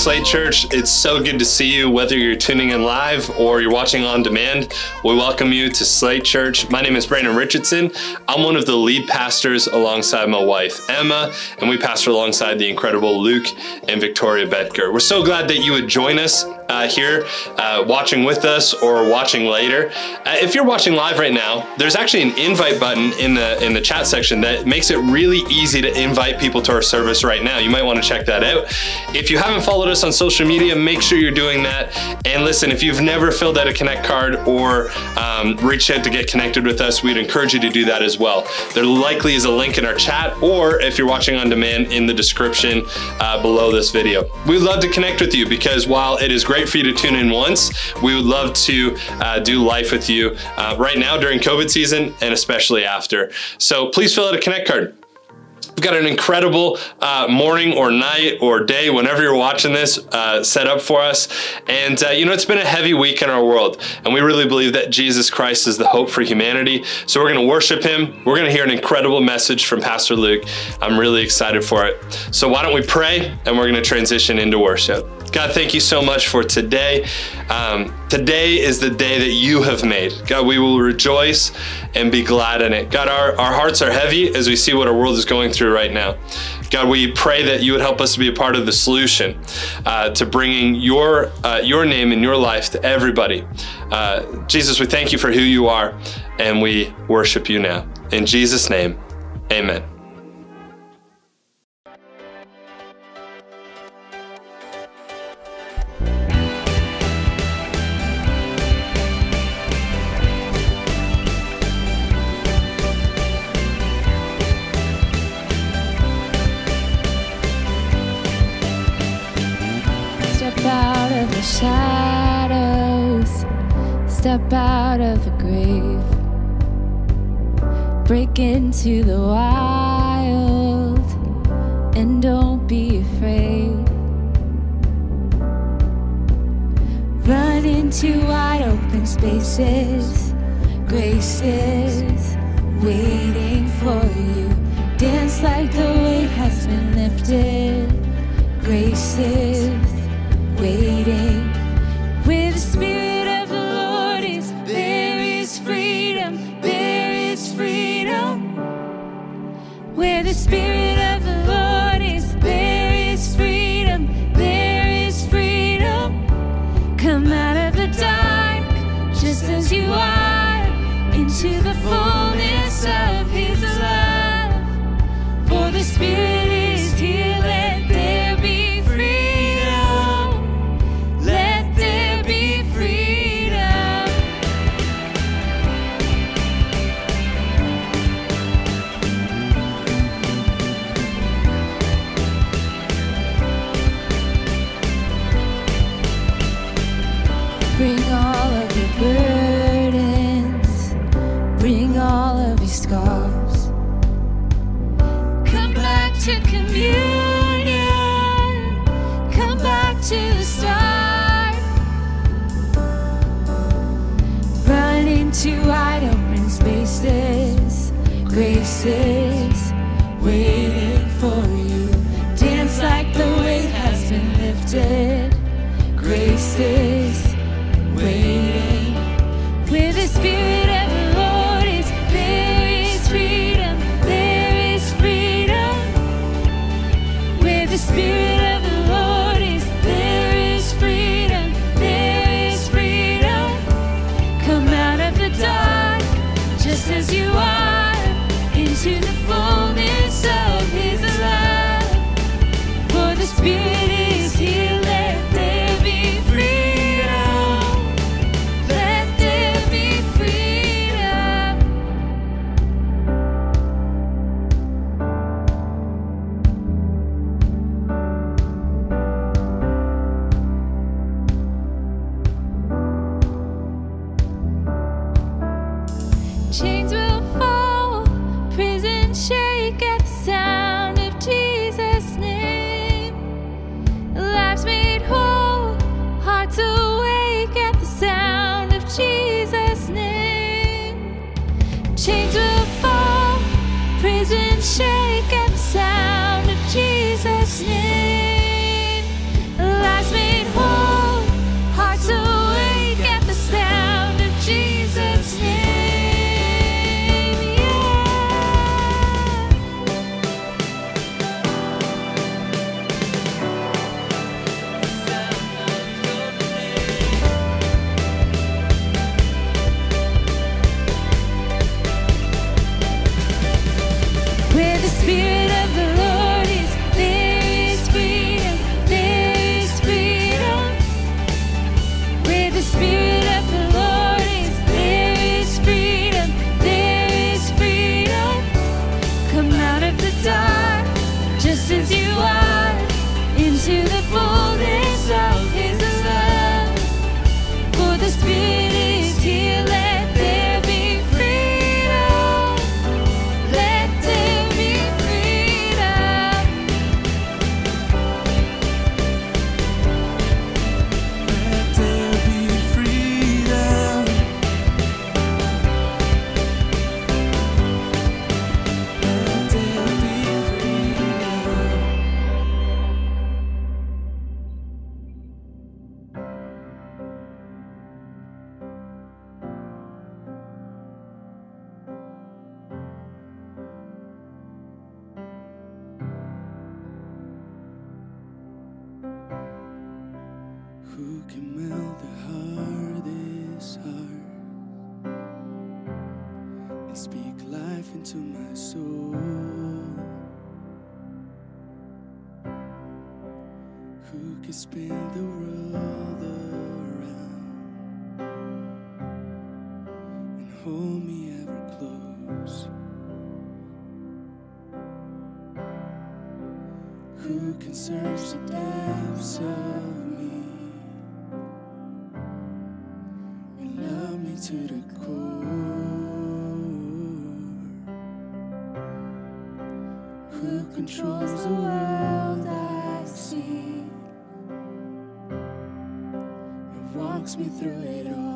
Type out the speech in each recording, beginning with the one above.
Slate Church. It's so good to see you, whether you're tuning in live or you're watching on demand. We welcome you to Slate Church. My name is Brandon Richardson. I'm one of the lead pastors alongside my wife, Emma, and we pastor alongside the incredible Luke and Victoria Bedker. We're so glad that you would join us uh, here, uh, watching with us or watching later. Uh, if you're watching live right now, there's actually an invite button in the in the chat section that makes it really easy to invite people to our service right now. You might want to check that out. If you haven't followed us on social media, make sure you're doing that. And listen, if you've never filled out a Connect card or um, reached out to get connected with us, we'd encourage you to do that as well. There likely is a link in our chat, or if you're watching on demand, in the description uh, below this video. We'd love to connect with you because while it is great for you to tune in once. We would love to uh, do life with you uh, right now during COVID season and especially after. So please fill out a Connect card. We've got an incredible uh, morning or night or day, whenever you're watching this, uh, set up for us. And, uh, you know, it's been a heavy week in our world. And we really believe that Jesus Christ is the hope for humanity. So we're going to worship him. We're going to hear an incredible message from Pastor Luke. I'm really excited for it. So why don't we pray and we're going to transition into worship. God, thank you so much for today. Um, today is the day that you have made. God, we will rejoice and be glad in it. God, our, our hearts are heavy as we see what our world is going through right now. God, we pray that you would help us to be a part of the solution uh, to bringing your, uh, your name and your life to everybody. Uh, Jesus, we thank you for who you are, and we worship you now. In Jesus' name, amen. Into the wild, and don't be afraid. Run into wide open spaces, graces waiting for you. Dance like the weight has been lifted, graces waiting where the spirit Who could spin the world around and hold me ever close? Who can search the depths of me through it all.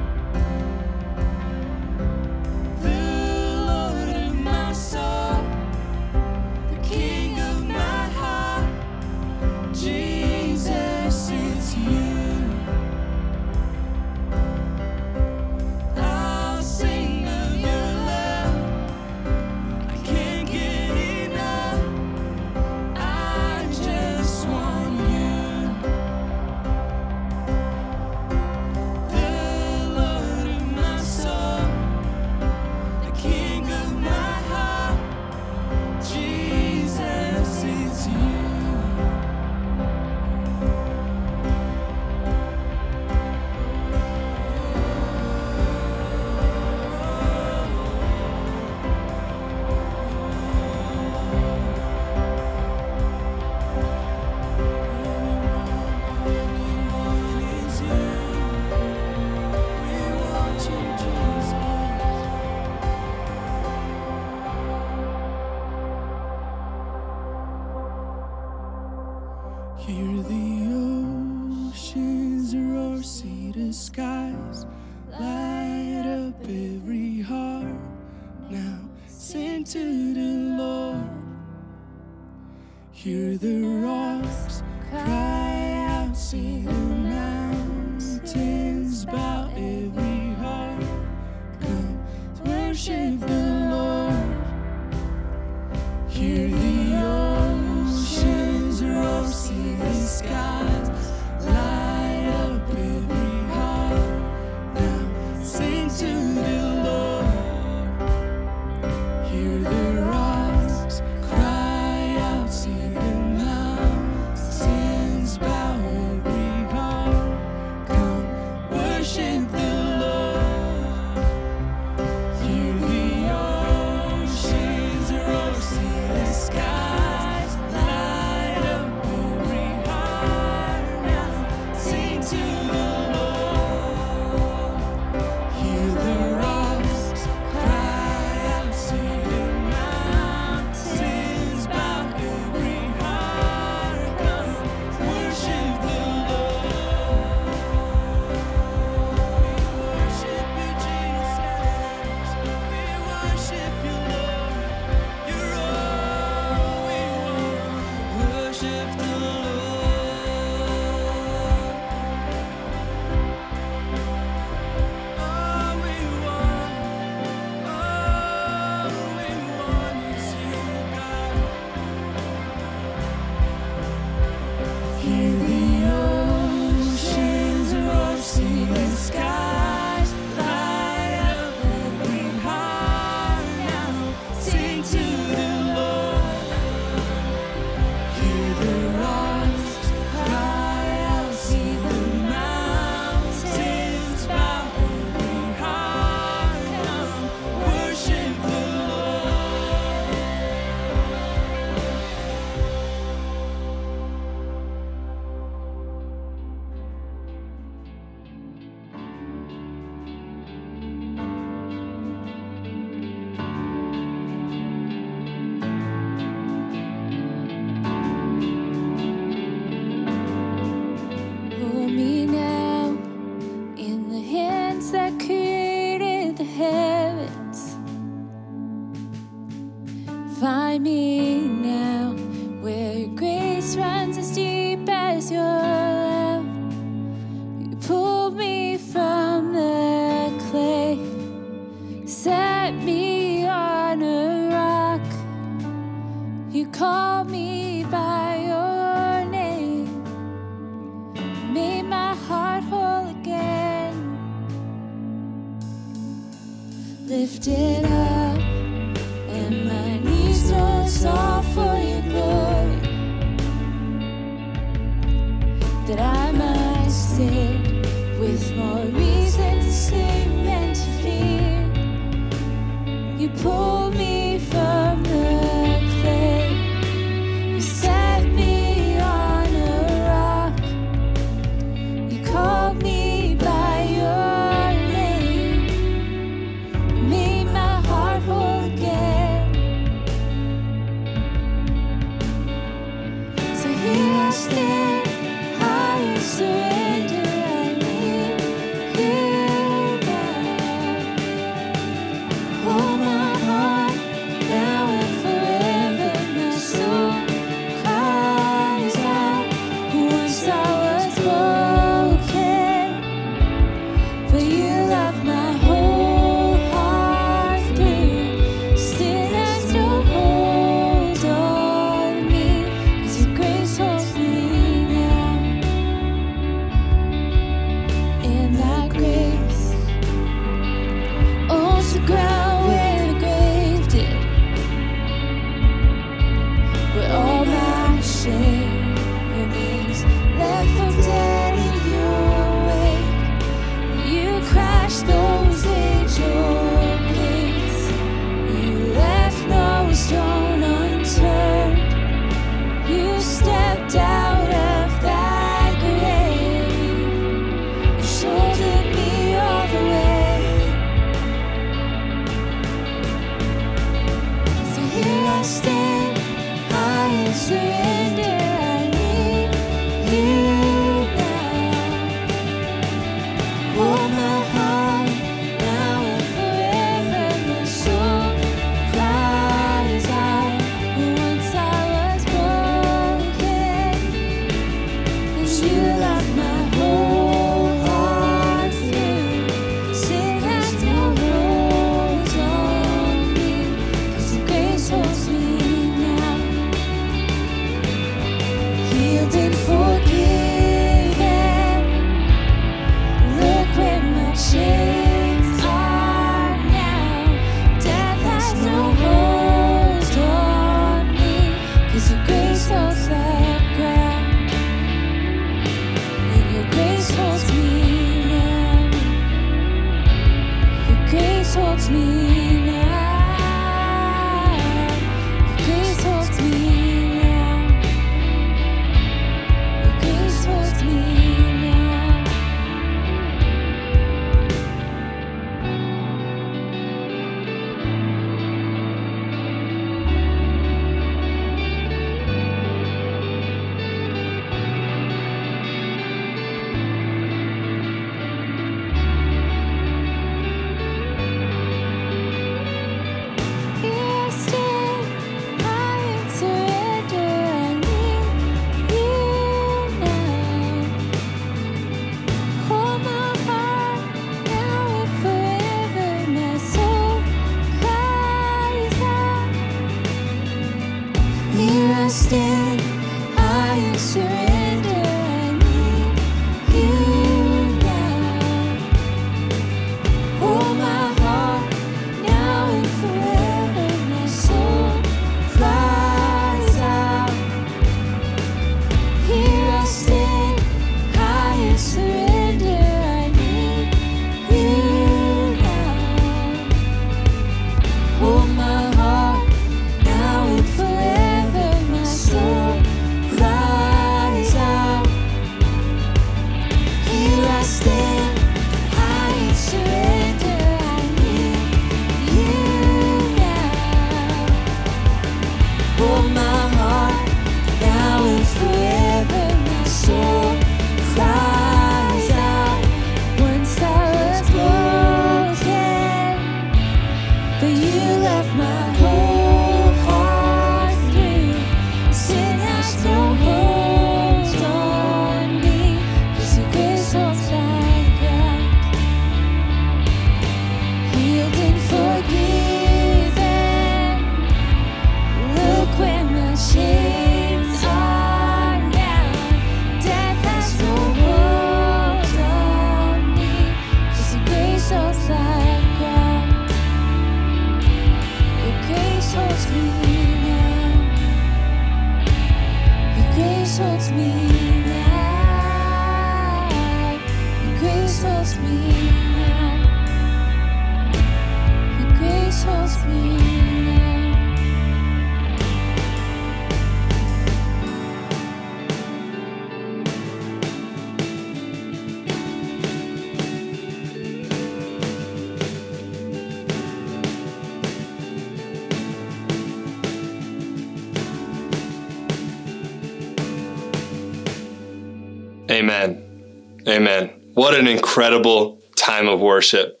Amen. What an incredible time of worship.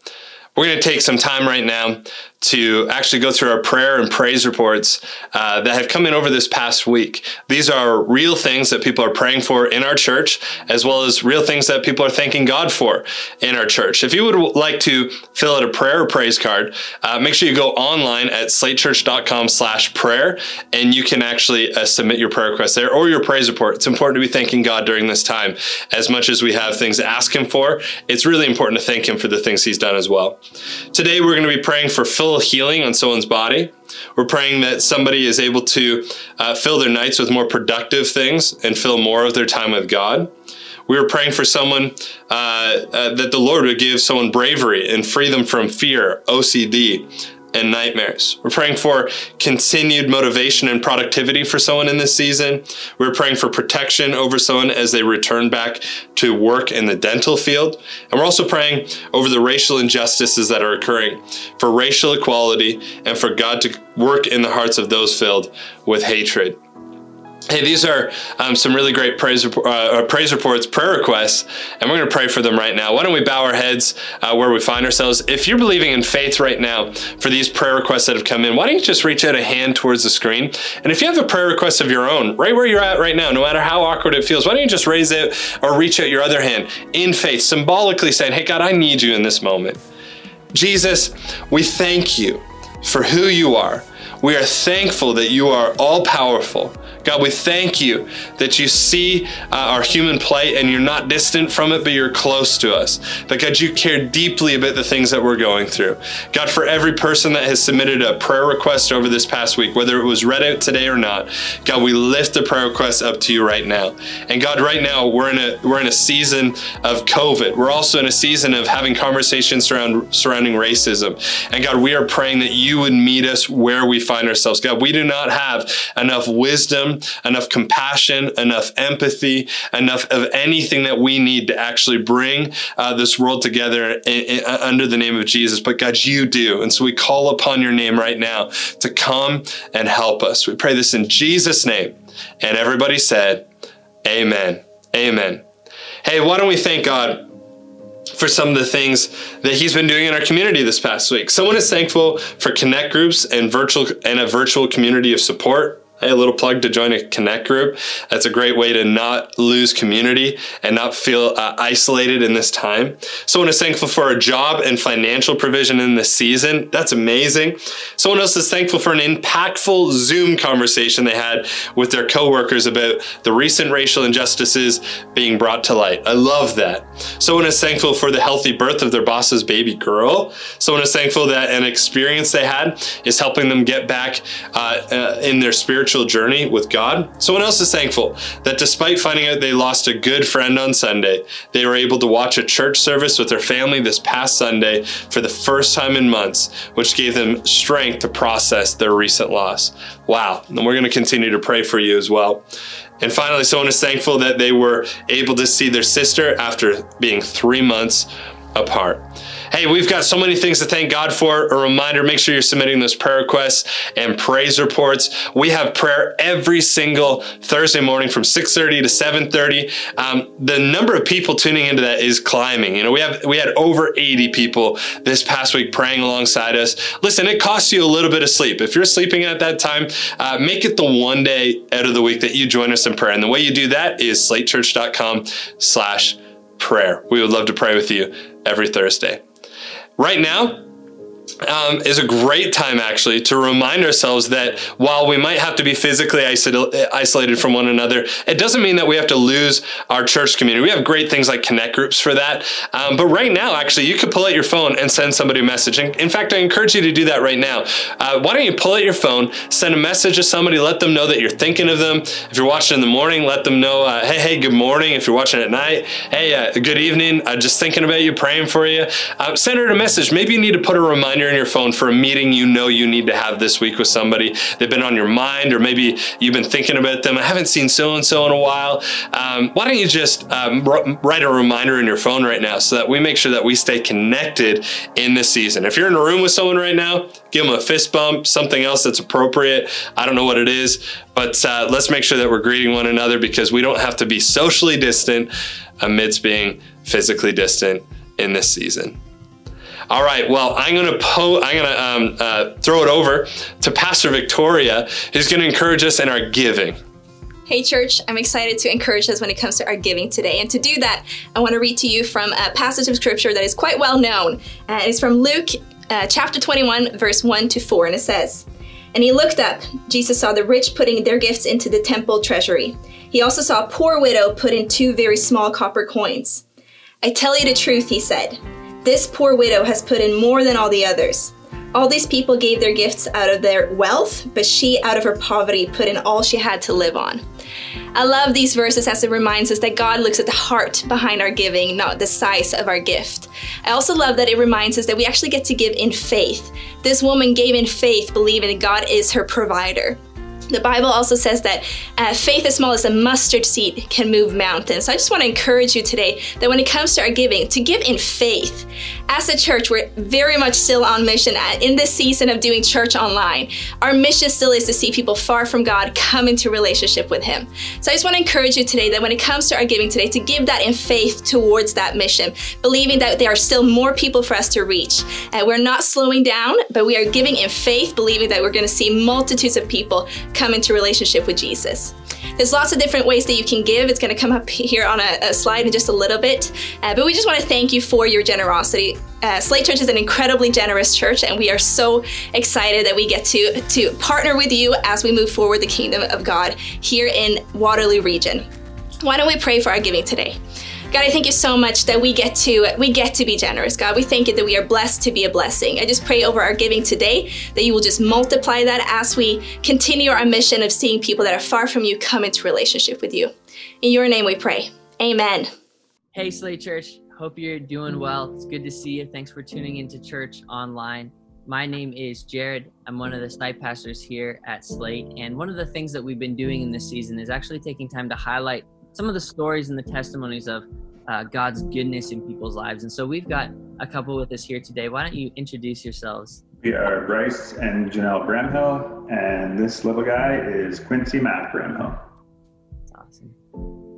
We're going to take some time right now to actually go through our prayer and praise reports uh, that have come in over this past week. These are real things that people are praying for in our church, as well as real things that people are thanking God for in our church. If you would like to fill out a prayer or praise card, uh, make sure you go online at slatechurch.com slash prayer, and you can actually uh, submit your prayer request there or your praise report. It's important to be thanking God during this time. As much as we have things to ask Him for, it's really important to thank Him for the things He's done as well. Today, we're going to be praying for full healing on someone's body. We're praying that somebody is able to uh, fill their nights with more productive things and fill more of their time with God. We were praying for someone uh, uh, that the Lord would give someone bravery and free them from fear, OCD, and nightmares. We're praying for continued motivation and productivity for someone in this season. We're praying for protection over someone as they return back to work in the dental field. And we're also praying over the racial injustices that are occurring, for racial equality, and for God to work in the hearts of those filled with hatred. Hey, these are um, some really great praise, uh, praise reports, prayer requests, and we're going to pray for them right now. Why don't we bow our heads uh, where we find ourselves? If you're believing in faith right now for these prayer requests that have come in, why don't you just reach out a hand towards the screen? And if you have a prayer request of your own, right where you're at right now, no matter how awkward it feels, why don't you just raise it or reach out your other hand in faith, symbolically saying, Hey, God, I need you in this moment. Jesus, we thank you for who you are. We are thankful that you are all powerful. God, we thank you that you see uh, our human plight and you're not distant from it, but you're close to us. That God, you care deeply about the things that we're going through. God, for every person that has submitted a prayer request over this past week, whether it was read out today or not, God, we lift the prayer request up to you right now. And God, right now we're in a we're in a season of COVID. We're also in a season of having conversations around surrounding racism. And God, we are praying that you would meet us where we find ourselves. God, we do not have enough wisdom enough compassion, enough empathy, enough of anything that we need to actually bring uh, this world together in, in, under the name of Jesus. But God, you do. And so we call upon your name right now to come and help us. We pray this in Jesus' name. And everybody said, Amen. Amen. Hey, why don't we thank God? For some of the things that he's been doing in our community this past week. Someone is thankful for connect groups and virtual and a virtual community of support. A little plug to join a connect group. That's a great way to not lose community and not feel uh, isolated in this time. Someone is thankful for a job and financial provision in this season. That's amazing. Someone else is thankful for an impactful Zoom conversation they had with their coworkers about the recent racial injustices being brought to light. I love that. Someone is thankful for the healthy birth of their boss's baby girl. Someone is thankful that an experience they had is helping them get back uh, uh, in their spiritual spiritual journey with God. Someone else is thankful that despite finding out they lost a good friend on Sunday, they were able to watch a church service with their family this past Sunday for the first time in months, which gave them strength to process their recent loss. Wow. And we're going to continue to pray for you as well. And finally, someone is thankful that they were able to see their sister after being three months apart. Hey, we've got so many things to thank God for. A reminder, make sure you're submitting those prayer requests and praise reports. We have prayer every single Thursday morning from 6:30 to 7:30. Um, the number of people tuning into that is climbing. You know, we have we had over 80 people this past week praying alongside us. Listen, it costs you a little bit of sleep. If you're sleeping at that time, uh, make it the one day out of the week that you join us in prayer. And the way you do that is slatechurch.com slash prayer. We would love to pray with you every Thursday. Right now, um, is a great time actually to remind ourselves that while we might have to be physically isolated from one another, it doesn't mean that we have to lose our church community. We have great things like connect groups for that. Um, but right now, actually, you could pull out your phone and send somebody a message. And in fact, I encourage you to do that right now. Uh, why don't you pull out your phone, send a message to somebody, let them know that you're thinking of them. If you're watching in the morning, let them know, uh, hey, hey, good morning. If you're watching at night, hey, uh, good evening. I'm just thinking about you, praying for you. Uh, send her a message. Maybe you need to put a reminder reminder in your phone for a meeting you know you need to have this week with somebody. They've been on your mind, or maybe you've been thinking about them. I haven't seen so and so in a while. Um, why don't you just um, write a reminder in your phone right now so that we make sure that we stay connected in this season? If you're in a room with someone right now, give them a fist bump, something else that's appropriate. I don't know what it is, but uh, let's make sure that we're greeting one another because we don't have to be socially distant amidst being physically distant in this season. All right. Well, I'm gonna po- I'm gonna um, uh, throw it over to Pastor Victoria, who's gonna encourage us in our giving. Hey, church, I'm excited to encourage us when it comes to our giving today. And to do that, I want to read to you from a passage of scripture that is quite well known. Uh, it's from Luke uh, chapter 21, verse 1 to 4, and it says, And he looked up. Jesus saw the rich putting their gifts into the temple treasury. He also saw a poor widow put in two very small copper coins. I tell you the truth, he said. This poor widow has put in more than all the others. All these people gave their gifts out of their wealth, but she, out of her poverty, put in all she had to live on. I love these verses as it reminds us that God looks at the heart behind our giving, not the size of our gift. I also love that it reminds us that we actually get to give in faith. This woman gave in faith, believing that God is her provider. The Bible also says that uh, faith as small as a mustard seed can move mountains. So I just want to encourage you today that when it comes to our giving, to give in faith. As a church, we're very much still on mission in this season of doing church online. Our mission still is to see people far from God come into relationship with Him. So I just want to encourage you today that when it comes to our giving today, to give that in faith towards that mission, believing that there are still more people for us to reach. Uh, we're not slowing down, but we are giving in faith, believing that we're going to see multitudes of people come into relationship with Jesus. There's lots of different ways that you can give. It's going to come up here on a, a slide in just a little bit. Uh, but we just want to thank you for your generosity. Uh, Slate Church is an incredibly generous church, and we are so excited that we get to, to partner with you as we move forward the kingdom of God here in Waterloo region. Why don't we pray for our giving today? God, I thank you so much that we get to we get to be generous. God, we thank you that we are blessed to be a blessing. I just pray over our giving today that you will just multiply that as we continue our mission of seeing people that are far from you come into relationship with you. In your name we pray. Amen. Hey, Slate Church. Hope you're doing well. It's good to see you. Thanks for tuning into church online. My name is Jared. I'm one of the site pastors here at Slate. And one of the things that we've been doing in this season is actually taking time to highlight some of the stories and the testimonies of uh, God's goodness in people's lives. And so we've got a couple with us here today. Why don't you introduce yourselves? We are Bryce and Janelle Bramhill, and this little guy is Quincy Matt Bramhill.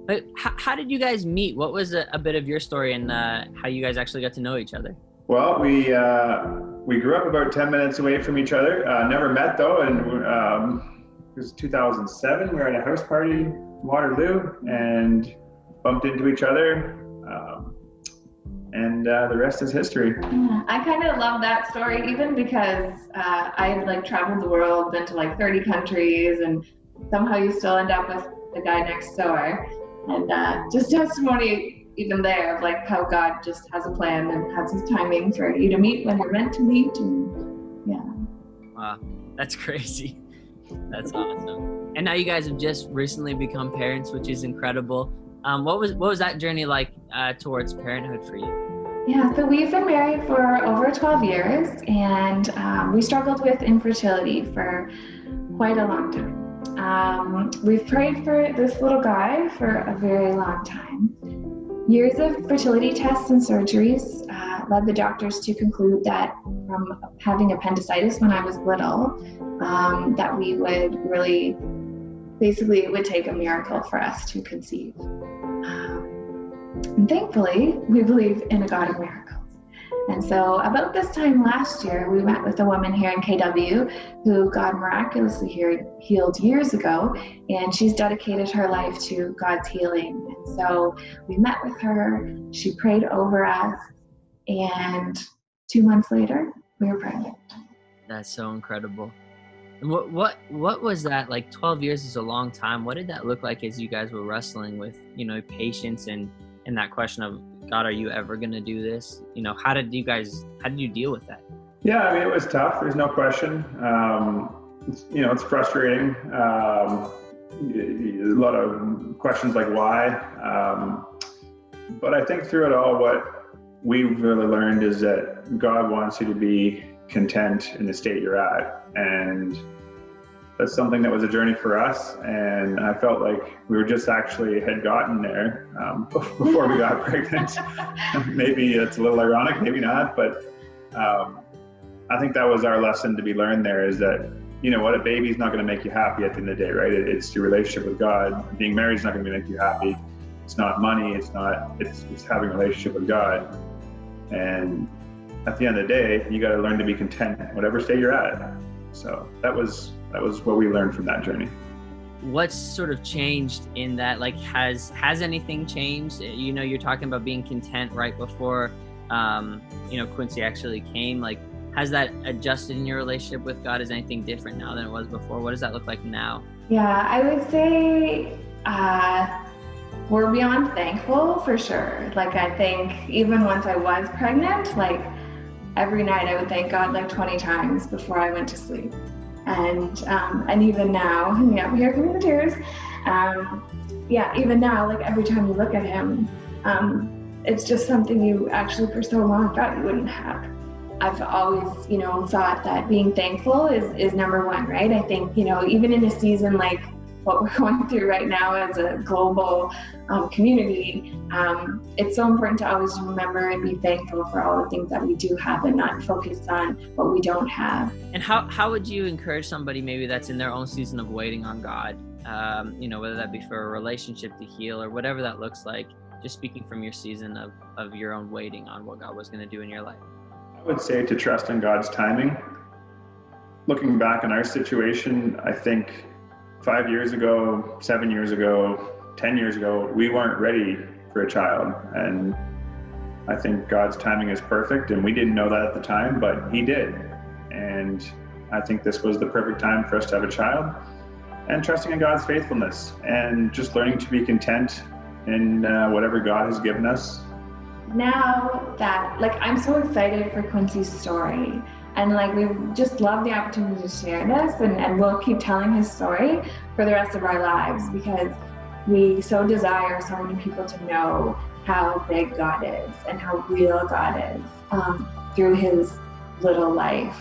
That's awesome. But how, how did you guys meet? What was a, a bit of your story and uh, how you guys actually got to know each other? Well, we uh, we grew up about 10 minutes away from each other. Uh, never met though, and um, it was 2007. We were at a house party in Waterloo and bumped into each other. Um, and uh, the rest is history. Yeah, I kind of love that story, even because uh, I had like traveled the world, been to like 30 countries, and somehow you still end up with the guy next door. And uh, just testimony, even there, of like how God just has a plan and has His timing for you to meet when you're meant to meet. And yeah. Wow, that's crazy. That's awesome. And now you guys have just recently become parents, which is incredible. Um, what was what was that journey like uh, towards parenthood for you? Yeah, so we've been married for over 12 years and um, we struggled with infertility for quite a long time. Um, we've prayed for this little guy for a very long time. Years of fertility tests and surgeries uh, led the doctors to conclude that from having appendicitis when I was little, um, that we would really, basically, it would take a miracle for us to conceive. Um, and thankfully, we believe in a God of miracles. And so, about this time last year, we met with a woman here in KW who God miraculously healed, years ago, and she's dedicated her life to God's healing. And so, we met with her, she prayed over us, and two months later, we were pregnant. That's so incredible. And what what what was that like? Twelve years is a long time. What did that look like as you guys were wrestling with you know patience and and that question of God, are you ever gonna do this? You know, how did you guys how did you deal with that? Yeah, I mean, it was tough. There's no question. Um, you know, it's frustrating. Um, a lot of questions like why. Um, but I think through it all, what we've really learned is that God wants you to be content in the state you're at. And that's something that was a journey for us. And I felt like we were just actually had gotten there um, before we got pregnant. maybe it's a little ironic, maybe not, but um, I think that was our lesson to be learned there is that, you know what, a baby's not going to make you happy at the end of the day, right? It's your relationship with God. Being married is not going to make you happy. It's not money. It's not, it's, it's having a relationship with God. And at the end of the day, you got to learn to be content, whatever state you're at. So that was that was what we learned from that journey. What's sort of changed in that? Like, has has anything changed? You know, you're talking about being content right before, um, you know, Quincy actually came. Like, has that adjusted in your relationship with God? Is anything different now than it was before? What does that look like now? Yeah, I would say uh, we're beyond thankful for sure. Like, I think even once I was pregnant, like every night I would thank God like 20 times before I went to sleep. And um, and even now, yeah, here come the tears. Um, yeah, even now, like every time you look at him, um, it's just something you actually for so long thought you wouldn't have. I've always, you know, thought that being thankful is is number one, right? I think, you know, even in a season like what we're going through right now as a global um, community, um, it's so important to always remember and be thankful for all the things that we do have and not focus on what we don't have. And how how would you encourage somebody maybe that's in their own season of waiting on God? Um, you know, whether that be for a relationship to heal or whatever that looks like. Just speaking from your season of of your own waiting on what God was going to do in your life. I would say to trust in God's timing. Looking back on our situation, I think five years ago, seven years ago, 10 years ago, we weren't ready for a child. And I think God's timing is perfect. And we didn't know that at the time, but He did. And I think this was the perfect time for us to have a child. And trusting in God's faithfulness and just learning to be content in uh, whatever God has given us now that like I'm so excited for Quincy's story and like we just love the opportunity to share this and, and we'll keep telling his story for the rest of our lives because we so desire so many people to know how big God is and how real God is um, through his little life.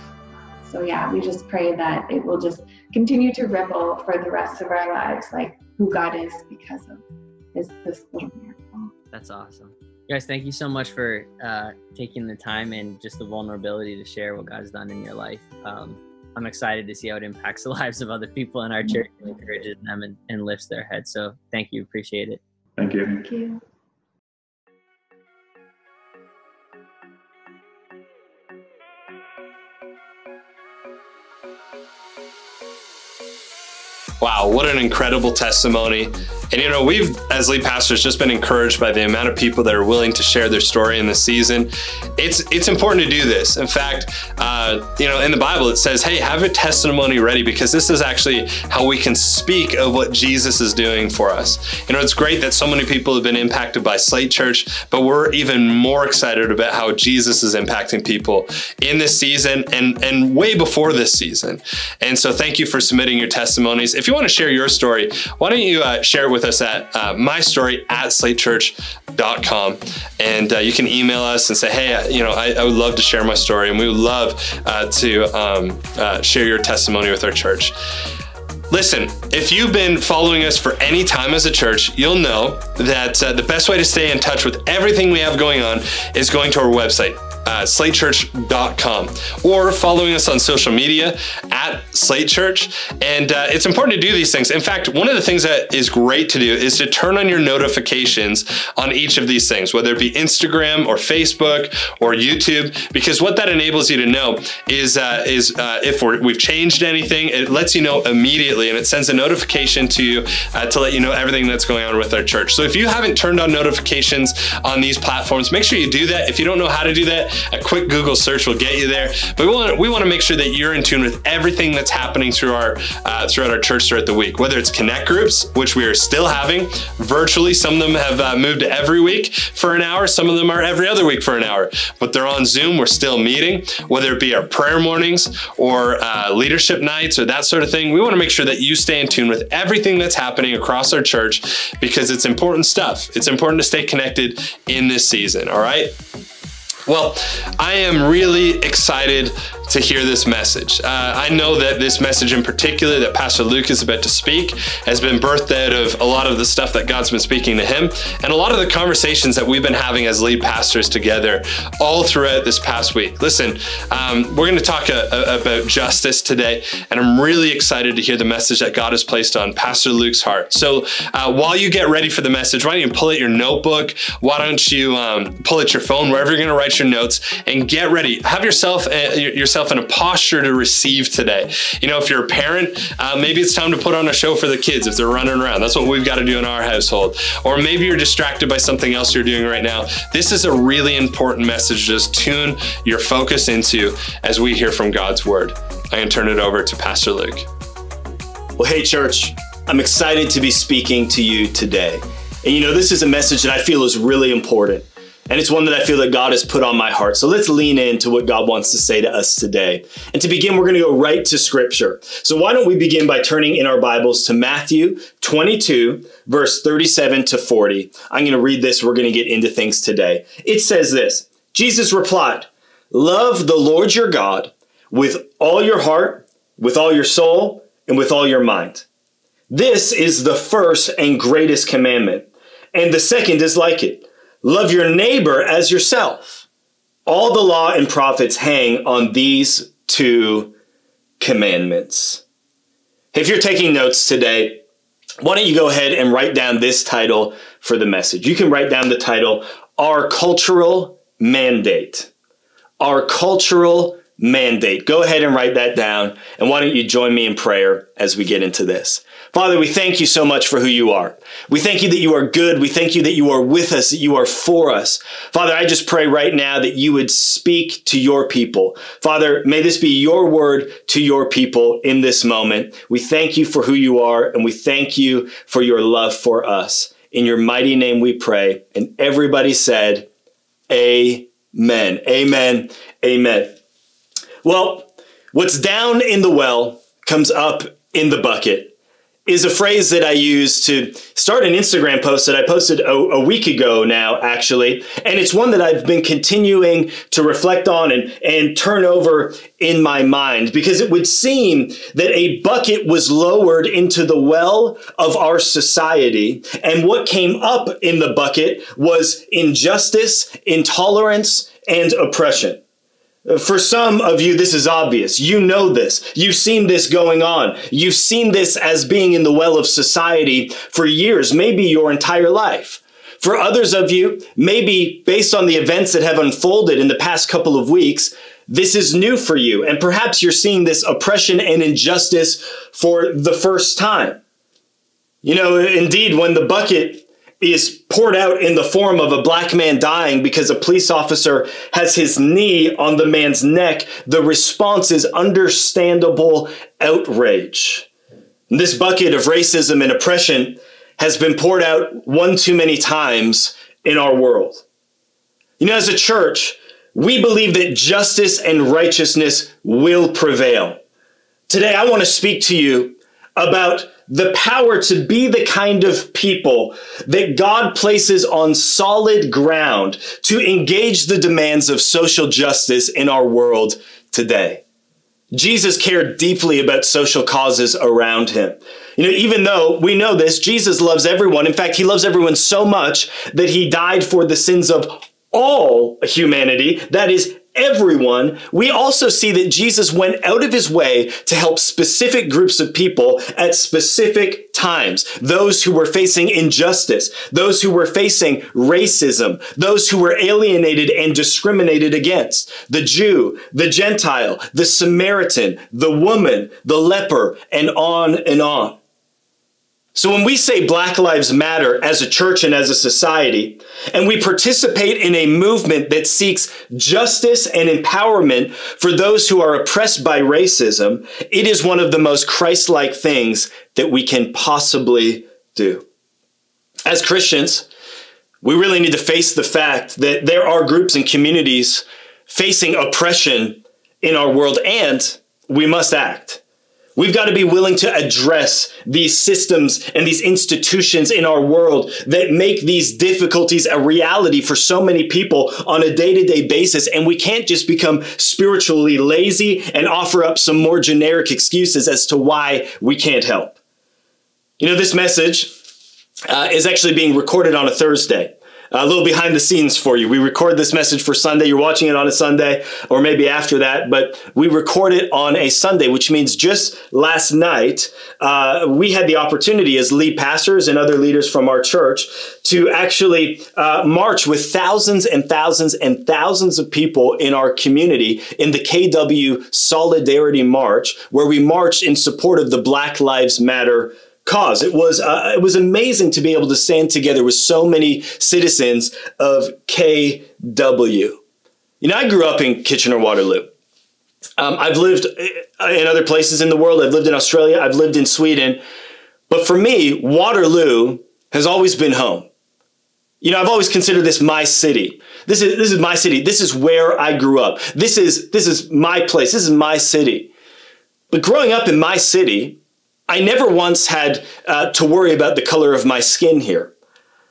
So yeah, we just pray that it will just continue to ripple for the rest of our lives, like who God is because of his this little miracle. That's awesome. Guys, thank you so much for uh, taking the time and just the vulnerability to share what God's done in your life. Um, I'm excited to see how it impacts the lives of other people in our church and encourages them and, and lifts their heads. So thank you. Appreciate it. Thank you. Thank you. Wow, what an incredible testimony. And you know, we've, as lead pastors, just been encouraged by the amount of people that are willing to share their story in this season. It's it's important to do this. In fact, uh, you know, in the Bible it says, "Hey, have a testimony ready," because this is actually how we can speak of what Jesus is doing for us. You know, it's great that so many people have been impacted by Slate Church, but we're even more excited about how Jesus is impacting people in this season and and way before this season. And so, thank you for submitting your testimonies. If you want to share your story, why don't you uh, share it with us at uh, mystory at slatechurch.com. And uh, you can email us and say, hey, uh, you know, I, I, would love to share my story. And we would love uh, to um, uh, share your testimony with our church. Listen, if you've been following us for any time as a church, you'll know that uh, the best way to stay in touch with everything we have going on is going to our website, uh, slatechurch.com or following us on social media at Slate Church. And uh, it's important to do these things. In fact, one of the things that is great to do is to turn on your notifications on each of these things, whether it be Instagram or Facebook or YouTube, because what that enables you to know is uh, is uh, if we have changed anything, it lets you know immediately and it sends a notification to you uh, to let you know everything that's going on with our church. So if you haven't turned on notifications on these platforms, make sure you do that. If you don't know how to do that, a quick Google search will get you there. But we want we want to make sure that you're in tune with everything that's happening through our uh, throughout our church throughout the week. Whether it's connect groups, which we are still having virtually, some of them have uh, moved to every week for an hour. Some of them are every other week for an hour. But they're on Zoom. We're still meeting. Whether it be our prayer mornings or uh, leadership nights or that sort of thing, we want to make sure that you stay in tune with everything that's happening across our church because it's important stuff. It's important to stay connected in this season. All right. Well, I am really excited to hear this message. Uh, I know that this message in particular that Pastor Luke is about to speak has been birthed out of a lot of the stuff that God's been speaking to him and a lot of the conversations that we've been having as lead pastors together all throughout this past week. Listen, um, we're going to talk a, a, about justice today, and I'm really excited to hear the message that God has placed on Pastor Luke's heart. So uh, while you get ready for the message, why don't you pull out your notebook? Why don't you um, pull out your phone, wherever you're going to write your notes, and get ready. Have yourself uh, yourself in a posture to receive today. You know, if you're a parent, uh, maybe it's time to put on a show for the kids if they're running around. That's what we've got to do in our household. Or maybe you're distracted by something else you're doing right now. This is a really important message. Just tune your focus into as we hear from God's word. I can turn it over to Pastor Luke. Well, hey, church, I'm excited to be speaking to you today. And you know, this is a message that I feel is really important. And it's one that I feel that God has put on my heart. So let's lean into what God wants to say to us today. And to begin, we're going to go right to scripture. So why don't we begin by turning in our Bibles to Matthew 22, verse 37 to 40. I'm going to read this. We're going to get into things today. It says this Jesus replied, Love the Lord your God with all your heart, with all your soul, and with all your mind. This is the first and greatest commandment. And the second is like it love your neighbor as yourself. All the law and prophets hang on these two commandments. If you're taking notes today, why don't you go ahead and write down this title for the message? You can write down the title, Our Cultural Mandate. Our Cultural Mandate. Go ahead and write that down. And why don't you join me in prayer as we get into this? Father, we thank you so much for who you are. We thank you that you are good. We thank you that you are with us, that you are for us. Father, I just pray right now that you would speak to your people. Father, may this be your word to your people in this moment. We thank you for who you are, and we thank you for your love for us. In your mighty name we pray. And everybody said, Amen. Amen. Amen. Well, what's down in the well comes up in the bucket is a phrase that I use to start an Instagram post that I posted a, a, week ago now, actually. And it's one that I've been continuing to reflect on and, and turn over in my mind because it would seem that a bucket was lowered into the well of our society. And what came up in the bucket was injustice, intolerance, and oppression. For some of you, this is obvious. You know this. You've seen this going on. You've seen this as being in the well of society for years, maybe your entire life. For others of you, maybe based on the events that have unfolded in the past couple of weeks, this is new for you. And perhaps you're seeing this oppression and injustice for the first time. You know, indeed, when the bucket is poured out in the form of a black man dying because a police officer has his knee on the man's neck, the response is understandable outrage. This bucket of racism and oppression has been poured out one too many times in our world. You know, as a church, we believe that justice and righteousness will prevail. Today, I want to speak to you about the power to be the kind of people that God places on solid ground to engage the demands of social justice in our world today. Jesus cared deeply about social causes around him. You know, even though we know this, Jesus loves everyone. In fact, he loves everyone so much that he died for the sins of all humanity. That is everyone, we also see that Jesus went out of his way to help specific groups of people at specific times. Those who were facing injustice, those who were facing racism, those who were alienated and discriminated against, the Jew, the Gentile, the Samaritan, the woman, the leper, and on and on. So when we say Black Lives Matter as a church and as a society, and we participate in a movement that seeks justice and empowerment for those who are oppressed by racism, it is one of the most Christ-like things that we can possibly do. As Christians, we really need to face the fact that there are groups and communities facing oppression in our world, and we must act. We've got to be willing to address these systems and these institutions in our world that make these difficulties a reality for so many people on a day to day basis. And we can't just become spiritually lazy and offer up some more generic excuses as to why we can't help. You know, this message uh, is actually being recorded on a Thursday. A little behind the scenes for you. We record this message for Sunday. You're watching it on a Sunday or maybe after that, but we record it on a Sunday, which means just last night, uh, we had the opportunity as lead pastors and other leaders from our church to actually uh, march with thousands and thousands and thousands of people in our community in the KW Solidarity March, where we marched in support of the Black Lives Matter cause. It was uh, it was amazing to be able to stand together with so many citizens of KW. You know, I grew up in Kitchener Waterloo. Um, I've lived in other places in the world. I've lived in Australia. I've lived in Sweden. But for me, Waterloo has always been home. You know, I've always considered this my city. This is this is my city. This is where I grew up. This is this is my place. This is my city. But growing up in my city, I never once had uh, to worry about the color of my skin here.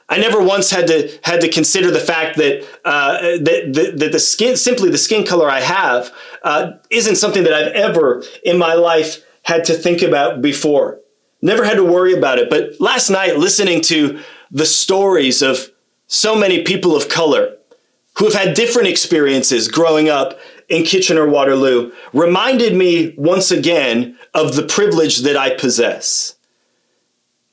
I never once had to had to consider the fact that uh, that, that, that the skin simply the skin color I have uh, isn't something that I've ever in my life had to think about before. Never had to worry about it. But last night, listening to the stories of so many people of color who have had different experiences growing up in Kitchener Waterloo reminded me once again of the privilege that I possess.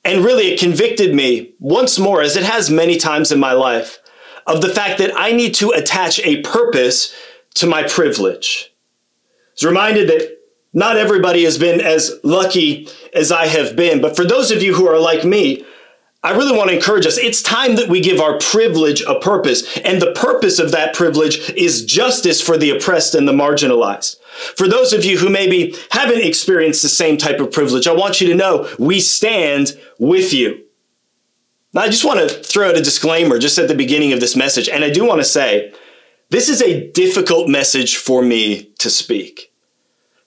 And really, it convicted me once more, as it has many times in my life, of the fact that I need to attach a purpose to my privilege. I was reminded that not everybody has been as lucky as I have been, but for those of you who are like me, I really want to encourage us. It's time that we give our privilege a purpose. And the purpose of that privilege is justice for the oppressed and the marginalized. For those of you who maybe haven't experienced the same type of privilege, I want you to know we stand with you. Now, I just want to throw out a disclaimer just at the beginning of this message. And I do want to say this is a difficult message for me to speak.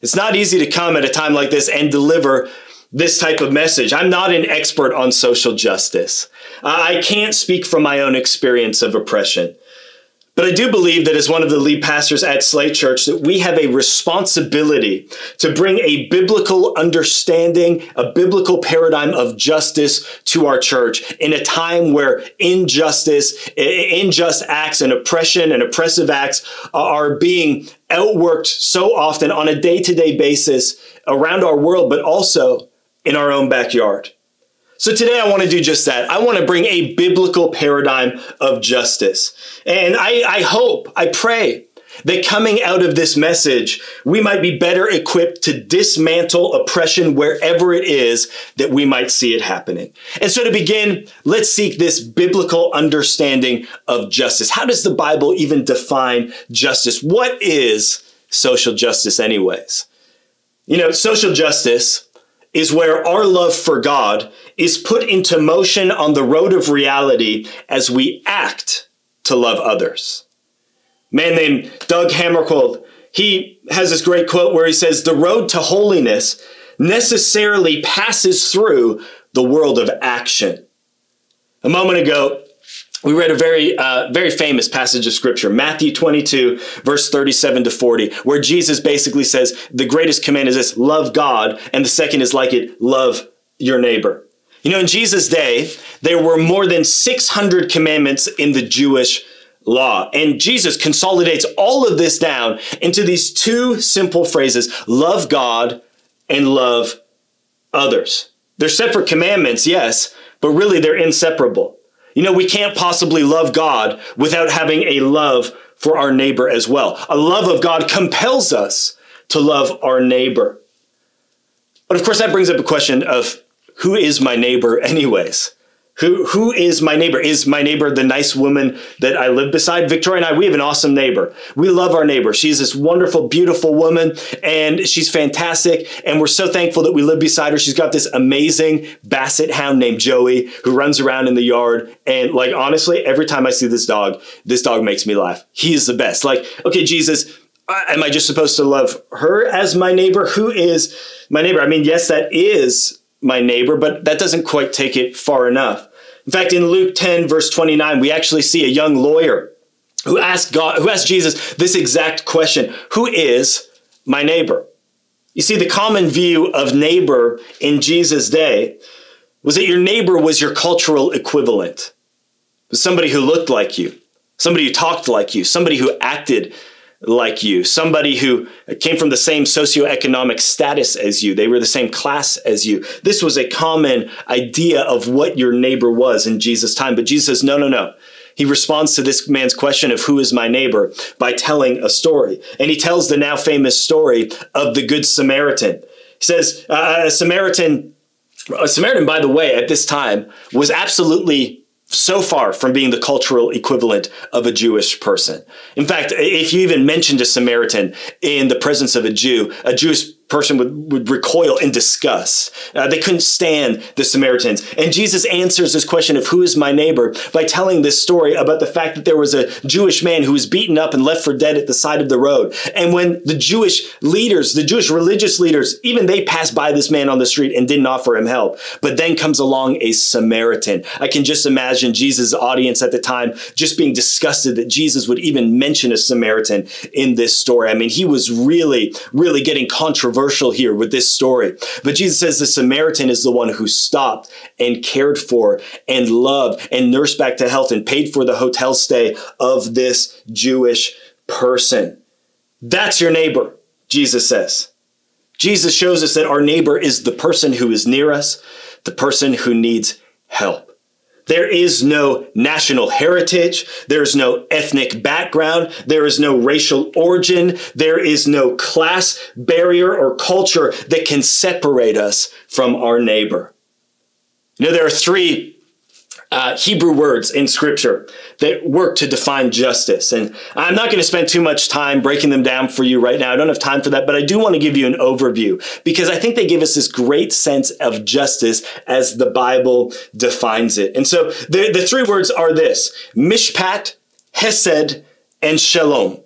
It's not easy to come at a time like this and deliver this type of message. I'm not an expert on social justice. I can't speak from my own experience of oppression. But I do believe that as one of the lead pastors at Slate Church, that we have a responsibility to bring a biblical understanding, a biblical paradigm of justice to our church in a time where injustice, unjust acts and oppression and oppressive acts are being outworked so often on a day-to-day basis around our world, but also in our own backyard. So today I want to do just that. I want to bring a biblical paradigm of justice. And I, I, hope, I pray that coming out of this message, we might be better equipped to dismantle oppression wherever it is that we might see it happening. And so to begin, let's seek this biblical understanding of justice. How does the Bible even define justice? What is social justice anyways? You know, social justice is where our love for God is put into motion on the road of reality as we act to love others. A man named Dag Hammarskjöld, he has this great quote where he says, The road to holiness necessarily passes through the world of action. A moment ago, we read a very, uh, very famous passage of scripture, Matthew 22, verse 37 to 40, where Jesus basically says, the greatest command is this, love God. And the second is like it, love your neighbor. You know, in Jesus' day, there were more than 600 commandments in the Jewish law. And Jesus consolidates all of this down into these two simple phrases, love God and love others. They're separate commandments, yes, but really they're inseparable. You know, we can't possibly love God without having a love for our neighbor as well. A love of God compels us to love our neighbor. But of course, that brings up a question of who is my neighbor, anyways? Who, who is my neighbor? Is my neighbor the nice woman that I live beside? Victoria and I, we have an awesome neighbor. We love our neighbor. She's this wonderful, beautiful woman, and she's fantastic. And we're so thankful that we live beside her. She's got this amazing basset hound named Joey who runs around in the yard. And like, honestly, every time I see this dog, this dog makes me laugh. He is the best. Like, okay, Jesus, uh, am I just supposed to love her as my neighbor? Who is my neighbor? I mean, yes, that is my neighbor, but that doesn't quite take it far enough. In fact, in Luke 10, verse 29, we actually see a young lawyer who asked God, who asked Jesus this exact question Who is my neighbor? You see, the common view of neighbor in Jesus' day was that your neighbor was your cultural equivalent. It was somebody who looked like you, somebody who talked like you, somebody who acted like you, somebody who came from the same socioeconomic status as you. They were the same class as you. This was a common idea of what your neighbor was in Jesus' time. But Jesus says, no, no, no. He responds to this man's question of who is my neighbor by telling a story. And he tells the now famous story of the Good Samaritan. He says, uh, a Samaritan, a Samaritan, by the way, at this time was absolutely so far from being the cultural equivalent of a Jewish person. In fact, if you even mentioned a Samaritan in the presence of a Jew, a Jewish person would, would recoil in disgust. Uh, they couldn't stand the Samaritans. And Jesus answers this question of who is my neighbor by telling this story about the fact that there was a Jewish man who was beaten up and left for dead at the side of the road. And when the Jewish leaders, the Jewish religious leaders, even they passed by this man on the street and didn't offer him help. But then comes along a Samaritan. I can just imagine Jesus' audience at the time just being disgusted that Jesus would even mention a Samaritan in this story. I mean, he was really, really getting controversial here with this story. But Jesus says the Samaritan is the one who stopped and cared for and loved and nursed back to health and paid for the hotel stay of this Jewish person. That's your neighbor, Jesus says. Jesus shows us that our neighbor is the person who is near us, the person who needs help. There is no national heritage. There is no ethnic background. There is no racial origin. There is no class barrier or culture that can separate us from our neighbor. Know, there are three uh, Hebrew words in scripture that work to define justice. And I'm not going to spend too much time breaking them down for you right now. I don't have time for that, but I do want to give you an overview because I think they give us this great sense of justice as the Bible defines it. And so the, the three words are this mishpat, hesed, and shalom.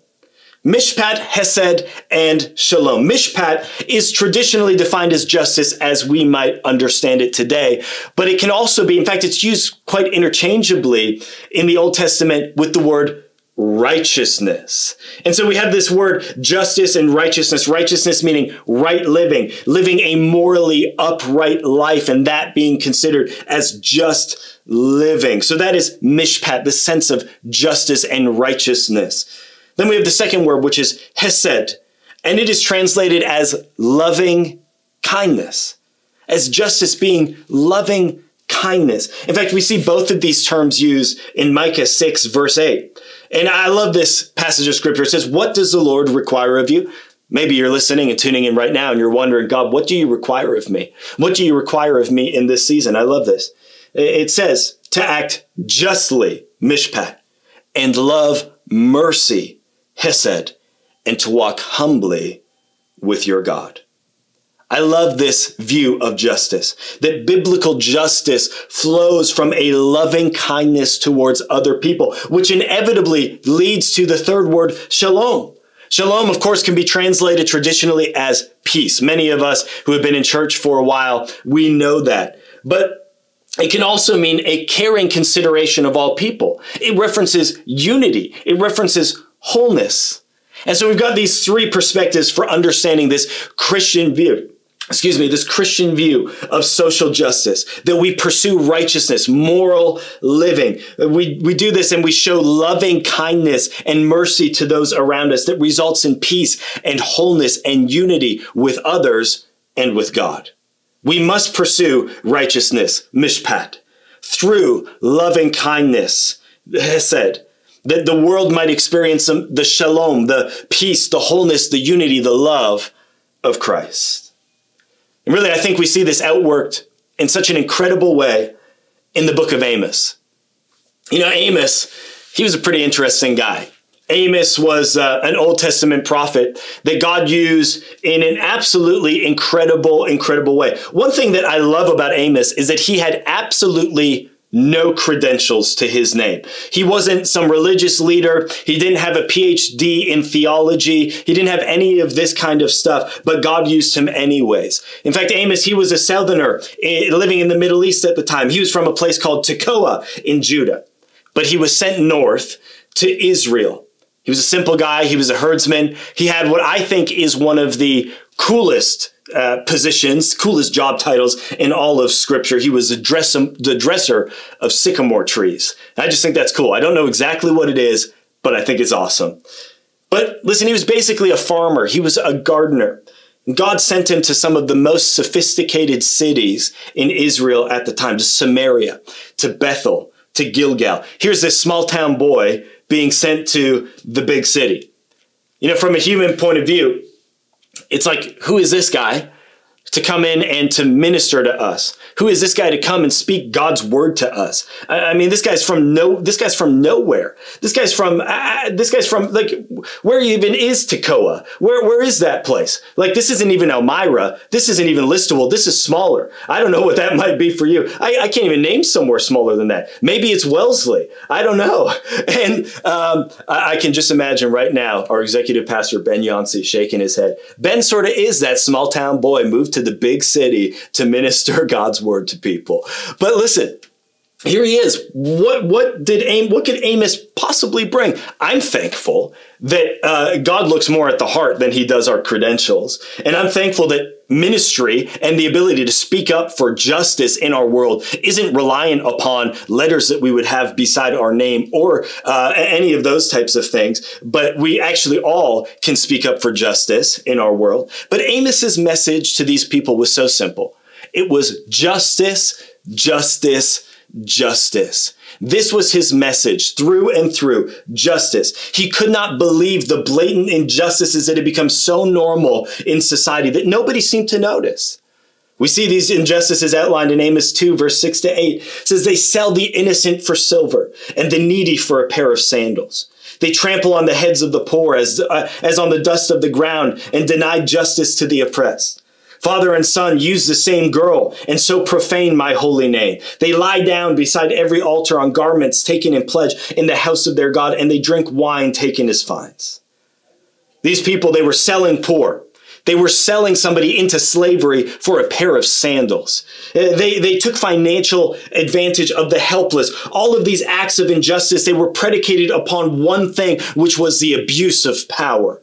Mishpat, Hesed, and Shalom. Mishpat is traditionally defined as justice as we might understand it today, but it can also be, in fact, it's used quite interchangeably in the Old Testament with the word righteousness. And so we have this word justice and righteousness. Righteousness meaning right living, living a morally upright life, and that being considered as just living. So that is mishpat, the sense of justice and righteousness. Then we have the second word, which is hesed, and it is translated as loving kindness, as justice being loving kindness. In fact, we see both of these terms used in Micah 6, verse 8. And I love this passage of scripture. It says, What does the Lord require of you? Maybe you're listening and tuning in right now and you're wondering, God, what do you require of me? What do you require of me in this season? I love this. It says to act justly, mishpat, and love mercy, hesed, and to walk humbly with your God. I love this view of justice, that biblical justice flows from a loving kindness towards other people, which inevitably leads to the third word, shalom. Shalom, of course, can be translated traditionally as peace. Many of us who have been in church for a while, we know that. But it can also mean a caring consideration of all people. It references unity. It references wholeness. And so we've got these three perspectives for understanding this Christian view. Excuse me, this Christian view of social justice, that we pursue righteousness, moral living. We, we do this and we show loving kindness and mercy to those around us that results in peace and wholeness and unity with others and with God. We must pursue righteousness, mishpat, through loving kindness, hesed, that the world might experience the shalom, the peace, the wholeness, the unity, the love of Christ. And really, I think we see this outworked in such an incredible way in the book of Amos. You know, Amos, he was a pretty interesting guy. Amos was uh, an Old Testament prophet that God used in an absolutely incredible, incredible way. One thing that I love about Amos is that he had absolutely no credentials to his name. He wasn't some religious leader. He didn't have a PhD in theology. He didn't have any of this kind of stuff, but God used him anyways. In fact, Amos, he was a southerner eh, living in the Middle East at the time. He was from a place called Tekoa in Judah, but he was sent north to Israel. He was a simple guy. He was a herdsman. He had what I think is one of the coolest uh, positions, coolest job titles in all of Scripture. He was the, dress- the dresser of sycamore trees. I just think that's cool. I don't know exactly what it is, but I think it's awesome. But listen, he was basically a farmer. He was a gardener. God sent him to some of the most sophisticated cities in Israel at the time, to Samaria, to Bethel, to Gilgal. Here's this small town boy being sent to the big city. You know, from a human point of view, it's like, who is this guy to come in and to minister to us? Who is this guy to come and speak God's word to us? I, mean, this guy's from no, this guy's from nowhere. This guy's from, uh, this guy's from like, where even is Tekoa? Where, where is that place? Like, this isn't even Elmira. This isn't even Listowel. This is smaller. I don't know what that might be for you. I, I can't even name somewhere smaller than that. Maybe it's Wellesley. I don't know. And um, I, I can just imagine right now our executive pastor Ben Yancey shaking his head. Ben sort of is that small town boy moved to the big city to minister God's word to people. But listen, here he is. What what did Am- what could Amos possibly bring? I'm thankful that uh, God looks more at the heart than he does our credentials, and I'm thankful that ministry and the ability to speak up for justice in our world isn't reliant upon letters that we would have beside our name or uh, any of those types of things. But we actually all can speak up for justice in our world. But Amos's message to these people was so simple. It was justice, justice, justice. This was his message through and through justice. He could not believe the blatant injustices that had become so normal in society that nobody seemed to notice. We see these injustices outlined in Amos 2, verse 6 to 8. It says, They sell the innocent for silver and the needy for a pair of sandals. They trample on the heads of the poor as, uh, as on the dust of the ground and deny justice to the oppressed. Father and son use the same girl and so profane my holy name. They lie down beside every altar on garments taken in pledge in the house of their God, and they drink wine taken as fines. These people, they were selling poor. They were selling somebody into slavery for a pair of sandals. Uh, They, they took financial advantage of the helpless. All of these acts of injustice, they were predicated upon one thing, which was the abuse of power.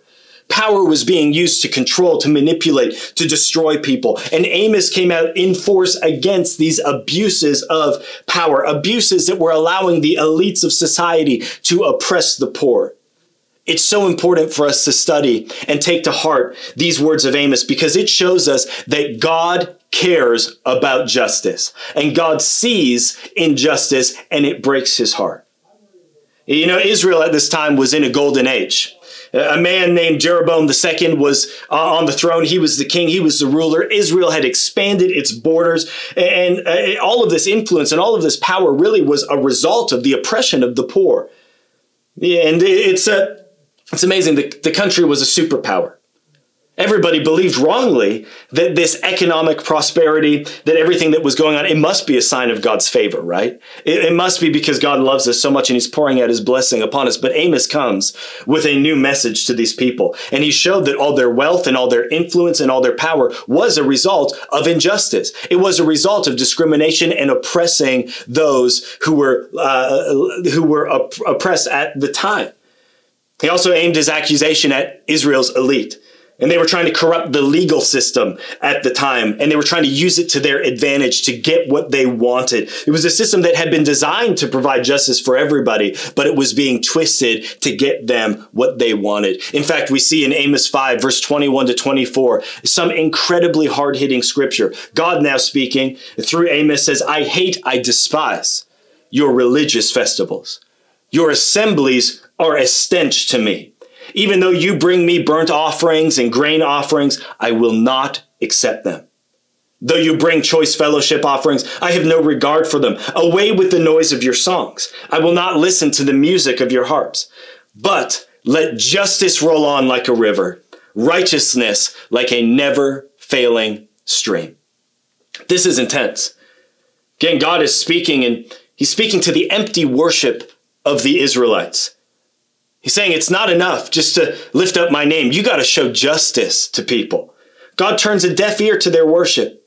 Power was being used to control, to manipulate, to destroy people. And Amos came out in force against these abuses of power, abuses that were allowing the elites of society to oppress the poor. It's so important for us to study and take to heart these words of Amos because it shows us that God cares about justice and God sees injustice and it breaks his heart. You know, Israel at this time was in a golden age. A man named Jeroboam II was uh, on the throne. He was the king. He was the ruler. Israel had expanded its borders. And uh, all of this influence and all of this power really was a result of the oppression of the poor. Yeah, and it's, uh, it's amazing. The, the country was a superpower. Everybody believed wrongly that this economic prosperity, that everything that was going on, it must be a sign of God's favor, right? It, it, must be because God loves us so much and he's pouring out his blessing upon us. But Amos comes with a new message to these people. And he showed that all their wealth and all their influence and all their power was a result of injustice. It was a result of discrimination and oppressing those who were, uh, who were op- oppressed at the time. He also aimed his accusation at Israel's elite. And they were trying to corrupt the legal system at the time, and they were trying to use it to their advantage to get what they wanted. It was a system that had been designed to provide justice for everybody, but it was being twisted to get them what they wanted. In fact, we see in Amos 5, verse 21 to 24, some incredibly hard hitting scripture. God now speaking through Amos says, I hate, I despise your religious festivals. Your assemblies are a stench to me. Even though you bring me burnt offerings and grain offerings, I will not accept them. Though you bring choice fellowship offerings, I have no regard for them. Away with the noise of your songs. I will not listen to the music of your harps. But let justice roll on like a river, righteousness like a never failing stream. This is intense. Again, God is speaking and He's speaking to the empty worship of the Israelites. He's saying it's not enough just to lift up my name. You got to show justice to people. God turns a deaf ear to their worship.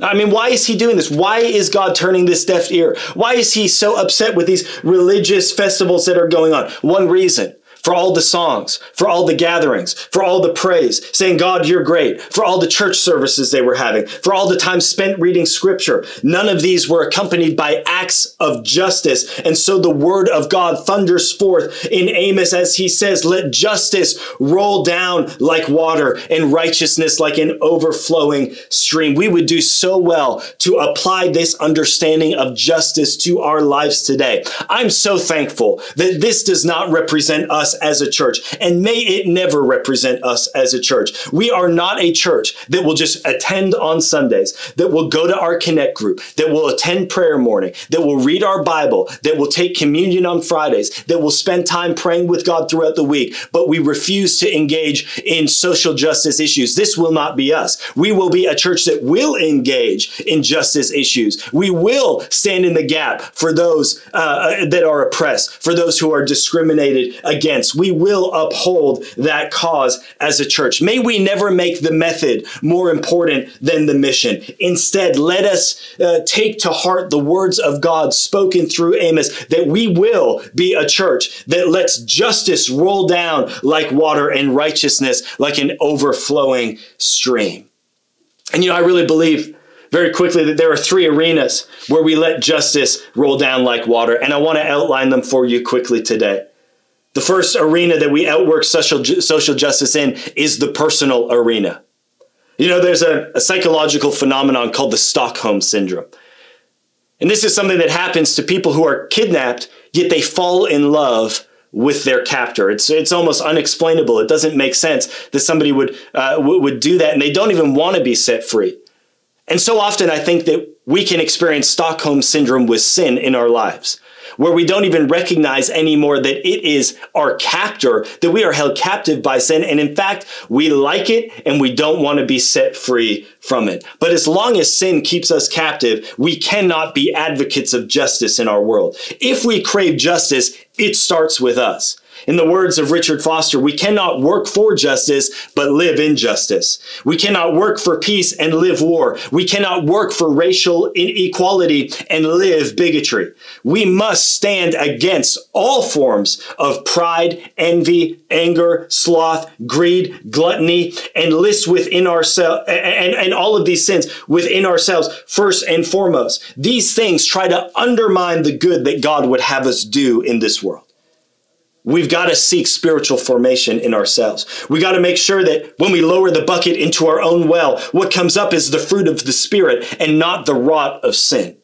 I mean, why is he doing this? Why is God turning this deaf ear? Why is he so upset with these religious festivals that are going on? One reason for all the songs, for all the gatherings, for all the praise, saying, God, you're great, for all the church services they were having, for all the time spent reading scripture. None of these were accompanied by acts of justice. And so the word of God thunders forth in Amos as he says, let justice roll down like water and righteousness like an overflowing stream. We would do so well to apply this understanding of justice to our lives today. I'm so thankful that this does not represent us as a church, and may it never represent us as a church. We are not a church that will just attend on Sundays, that will go to our connect group, that will attend prayer morning, that will read our Bible, that will take communion on Fridays, that will spend time praying with God throughout the week, but we refuse to engage in social justice issues. This will not be us. We will be a church that will engage in justice issues. We will stand in the gap for those uh, that are oppressed, for those who are discriminated against. We will uphold that cause as a church. May we never make the method more important than the mission. Instead, let us uh, take to heart the words of God spoken through Amos that we will be a church that lets justice roll down like water and righteousness like an overflowing stream. And you know, I really believe very quickly that there are three arenas where we let justice roll down like water, and I want to outline them for you quickly today. The first arena that we outwork social, social justice in is the personal arena. You know, there's a, a psychological phenomenon called the Stockholm Syndrome. And this is something that happens to people who are kidnapped, yet they fall in love with their captor. It's it's almost unexplainable. It doesn't make sense that somebody would uh, w- would do that, and they don't even want to be set free. And so often, I think that we can experience Stockholm syndrome with sin in our lives, where we don't even recognize anymore that it is our captor, that we are held captive by sin. And in fact, we like it and we don't want to be set free from it. But as long as sin keeps us captive, we cannot be advocates of justice in our world. If we crave justice, it starts with us. In the words of Richard Foster, we cannot work for justice, but live in justice. We cannot work for peace and live war. We cannot work for racial inequality and live bigotry. We must stand against all forms of pride, envy, anger, sloth, greed, gluttony, and list within ourselves, and, and all of these sins within ourselves first and foremost. These things try to undermine the good that God would have us do in this world. We've got to seek spiritual formation in ourselves. We got to make sure that when we lower the bucket into our own well, what comes up is the fruit of the Spirit and not the rot of sin.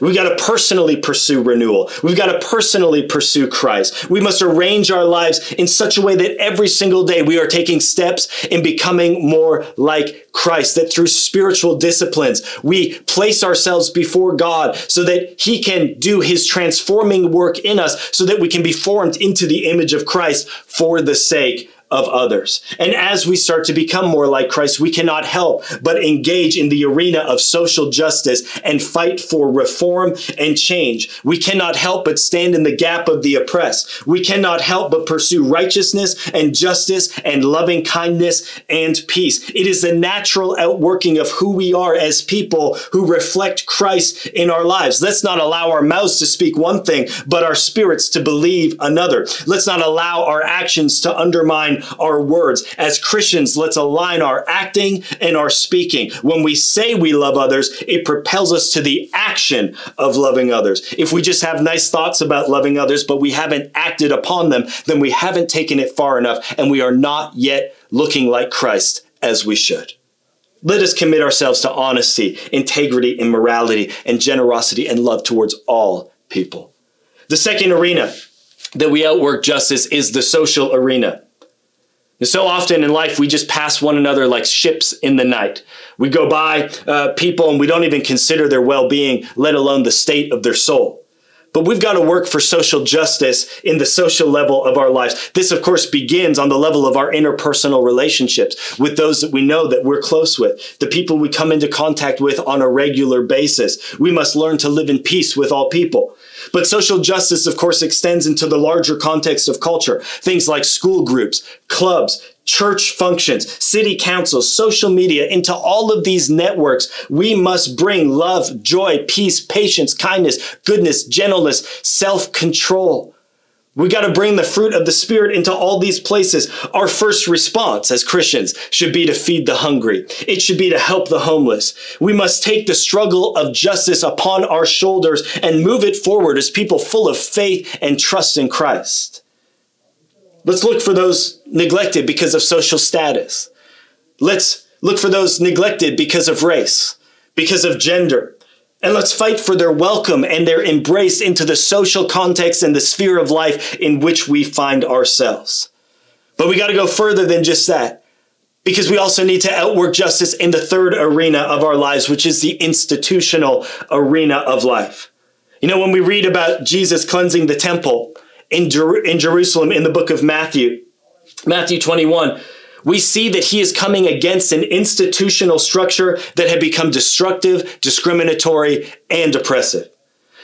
We got to personally pursue renewal. We've got to personally pursue Christ. We must arrange our lives in such a way that every single day we are taking steps in becoming more like Christ, that through spiritual disciplines, we place ourselves before God so that He can do His transforming work in us so that we can be formed into the image of Christ for the sake of others. And as we start to become more like Christ, we cannot help but engage in the arena of social justice and fight for reform and change. We cannot help but stand in the gap of the oppressed. We cannot help but pursue righteousness and justice and loving kindness and peace. It is the natural outworking of who we are as people who reflect Christ in our lives. Let's not allow our mouths to speak one thing, but our spirits to believe another. Let's not allow our actions to undermine our words. As Christians, let's align our acting and our speaking. When we say we love others, it propels us to the action of loving others. If we just have nice thoughts about loving others, but we haven't acted upon them, then we haven't taken it far enough and we are not yet looking like Christ as we should. Let us commit ourselves to honesty, integrity, and morality, and generosity and love towards all people. The second arena that we outwork justice is the social arena. And so often in life, we just pass one another like ships in the night. We go by uh, people and we don't even consider their well being, let alone the state of their soul. But we've got to work for social justice in the social level of our lives. This, of course, begins on the level of our interpersonal relationships with those that we know that we're close with, the people we come into contact with on a regular basis. We must learn to live in peace with all people. But social justice, of course, extends into the larger context of culture. Things like school groups, clubs, church functions, city councils, social media, into all of these networks, we must bring love, joy, peace, patience, kindness, goodness, gentleness, self control. We got to bring the fruit of the Spirit into all these places. Our first response as Christians should be to feed the hungry. It should be to help the homeless. We must take the struggle of justice upon our shoulders and move it forward as people full of faith and trust in Christ. Let's look for those neglected because of social status. Let's look for those neglected because of race, because of gender, and let's fight for their welcome and their embrace into the social context and the sphere of life in which we find ourselves. But we got to go further than just that because we also need to outwork justice in the third arena of our lives, which is the institutional arena of life. You know, when we read about Jesus cleansing the temple in, Jer- in Jerusalem in the book of Matthew, Matthew 21, we see that he is coming against an institutional structure that had become destructive, discriminatory, and oppressive.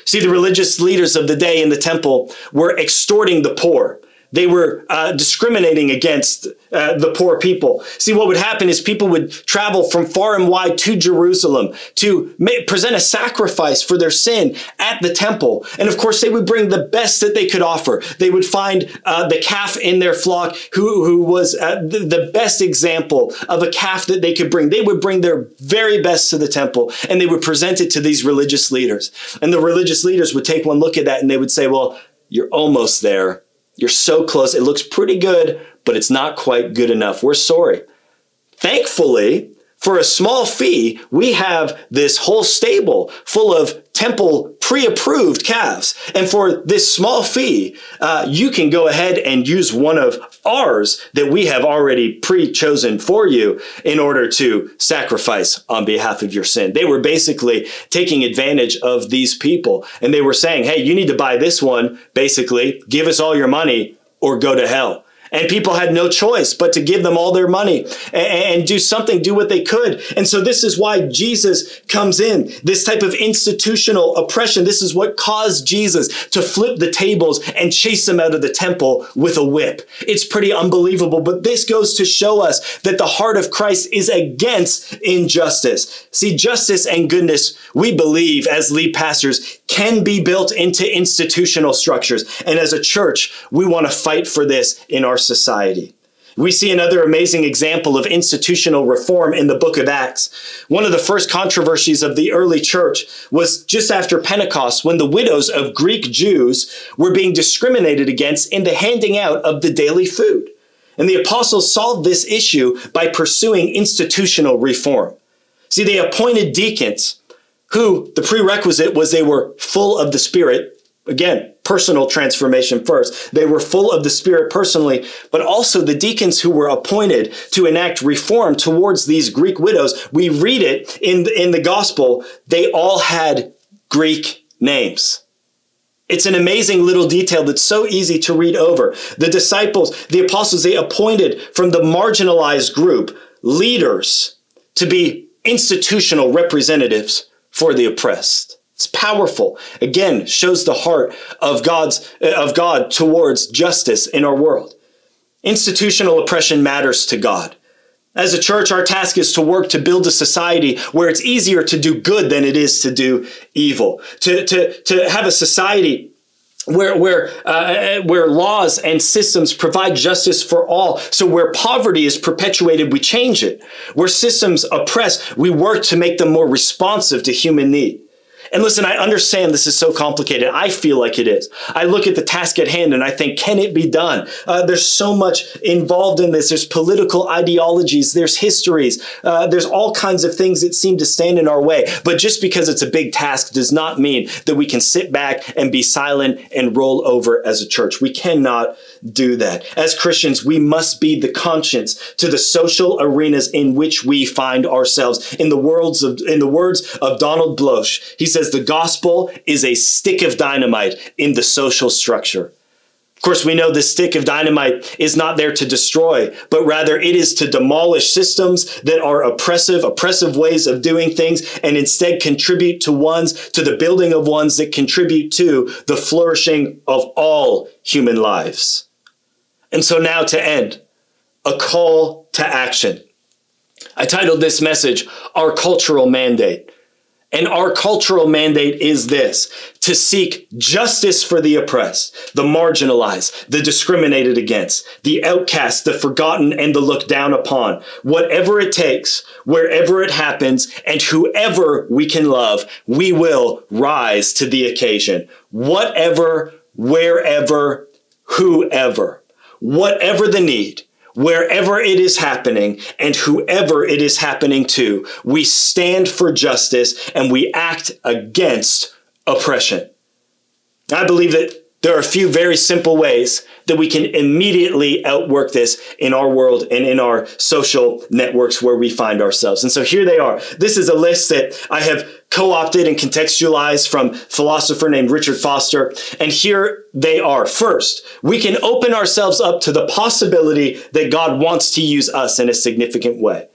See, the religious leaders of the day in the temple were extorting the poor. They were uh, discriminating against uh, the poor people. See, what would happen is people would travel from far and wide to Jerusalem to ma- present a sacrifice for their sin at the temple. And of course, they would bring the best that they could offer. They would find uh, the calf in their flock who, who was uh, the, the best example of a calf that they could bring. They would bring their very best to the temple and they would present it to these religious leaders. And the religious leaders would take one look at that and they would say, well, you're almost there. You're so close. It looks pretty good, but it's not quite good enough. We're sorry. Thankfully, for a small fee, we have this whole stable full of temple pre-approved calves. And for this small fee, uh, you can go ahead and use one of ours that we have already pre-chosen for you in order to sacrifice on behalf of your sin. They were basically taking advantage of these people and they were saying, Hey, you need to buy this one. Basically give us all your money or go to hell. And people had no choice but to give them all their money and, and, do something, do what they could. And so this is why Jesus comes in. This type of institutional oppression. This is what caused Jesus to flip the tables and chase them out of the temple with a whip. It's pretty unbelievable, but this goes to show us that the heart of Christ is against injustice. See, justice and goodness, we believe as lead pastors can be built into institutional structures. And as a church, we want to fight for this in our society. We see another amazing example of institutional reform in the book of Acts. One of the first controversies of the early church was just after Pentecost when the widows of Greek Jews were being discriminated against in the handing out of the daily food. And the apostles solved this issue by pursuing institutional reform. See, they appointed deacons who the prerequisite was they were full of the Spirit. Again, personal transformation first. They were full of the Spirit personally, but also the deacons who were appointed to enact reform towards these Greek widows. We read it in the, in the gospel. They all had Greek names. It's an amazing little detail that's so easy to read over. The disciples, the apostles, they appointed from the marginalized group leaders to be institutional representatives for the oppressed. It's powerful. Again, shows the heart of God's of God towards justice in our world. Institutional oppression matters to God. As a church, our task is to work to build a society where it's easier to do good than it is to do evil. To, to, to have a society where where uh, where laws and systems provide justice for all. So where poverty is perpetuated, we change it. Where systems oppress, we work to make them more responsive to human need. And listen, I understand this is so complicated. I feel like it is. I look at the task at hand and I think, can it be done? Uh, there's so much involved in this. There's political ideologies, there's histories, uh, there's all kinds of things that seem to stand in our way. But just because it's a big task does not mean that we can sit back and be silent and roll over as a church. We cannot do that. As Christians, we must be the conscience to the social arenas in which we find ourselves. In the words of, in the words of Donald Bloesch, he says the gospel is a stick of dynamite in the social structure. Of course, we know the stick of dynamite is not there to destroy, but rather it is to demolish systems that are oppressive, oppressive ways of doing things, and instead contribute to ones, to the building of ones that contribute to the flourishing of all human lives. And so now to end, a call to action. I titled this message, Our Cultural Mandate. And our cultural mandate is this to seek justice for the oppressed, the marginalized, the discriminated against, the outcast, the forgotten, and the looked down upon. Whatever it takes, wherever it happens, and whoever we can love, we will rise to the occasion. Whatever, wherever, whoever, whatever the need, wherever it is happening and whoever it is happening to, we stand for justice and we act against oppression. I believe that there are a few very simple ways that we can immediately outwork this in our world and in our social networks where we find ourselves. And so here they are. This is a list that I have co-opted and contextualized from philosopher named Richard Foster. And here they are. First, we can open ourselves up to the possibility that God wants to use us in a significant way.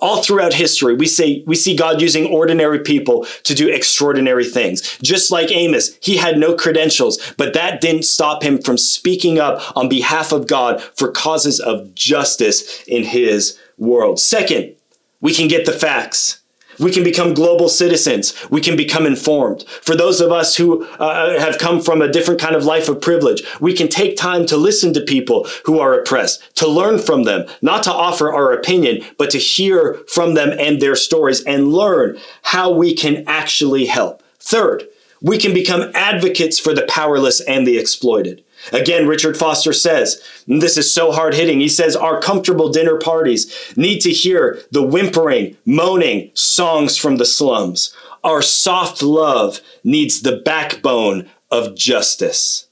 All throughout history, we see, we see God using ordinary people to do extraordinary things. Just like Amos, he had no credentials, but that didn't stop him from speaking up on behalf of God for causes of justice in his world. Second, we can get the facts. We can become global citizens. We can become informed. For those of us who uh, have come from a different kind of life of privilege, we can take time to listen to people who are oppressed, to learn from them, not to offer our opinion, but to hear from them and their stories and learn how we can actually help. Third, we can become advocates for the powerless and the exploited. Again, Richard Foster says, this is so hard hitting. He says, Our comfortable dinner parties need to hear the whimpering, moaning songs from the slums. Our soft love needs the backbone of justice.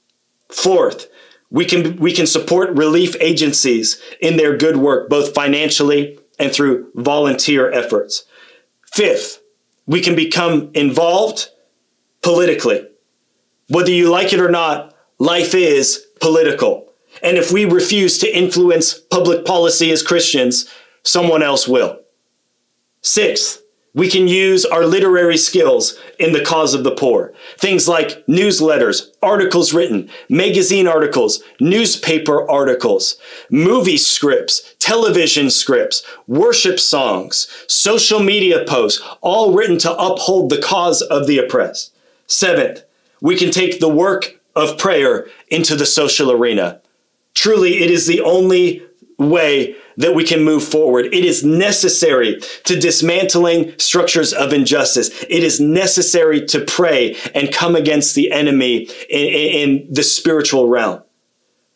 Fourth, we can, we can support relief agencies in their good work, both financially and through volunteer efforts. Fifth, we can become involved politically. Whether you like it or not, life is political. And if we refuse to influence public policy as Christians, someone else will. Sixth, we can use our literary skills in the cause of the poor. Things like newsletters, articles written, magazine articles, newspaper articles, movie scripts, television scripts, worship songs, social media posts, all written to uphold the cause of the oppressed. Seventh, we can take the work of prayer into the social arena. Truly, it is the only way that we can move forward. It is necessary to dismantling structures of injustice. It is necessary to pray and come against the enemy in, in, in the spiritual realm.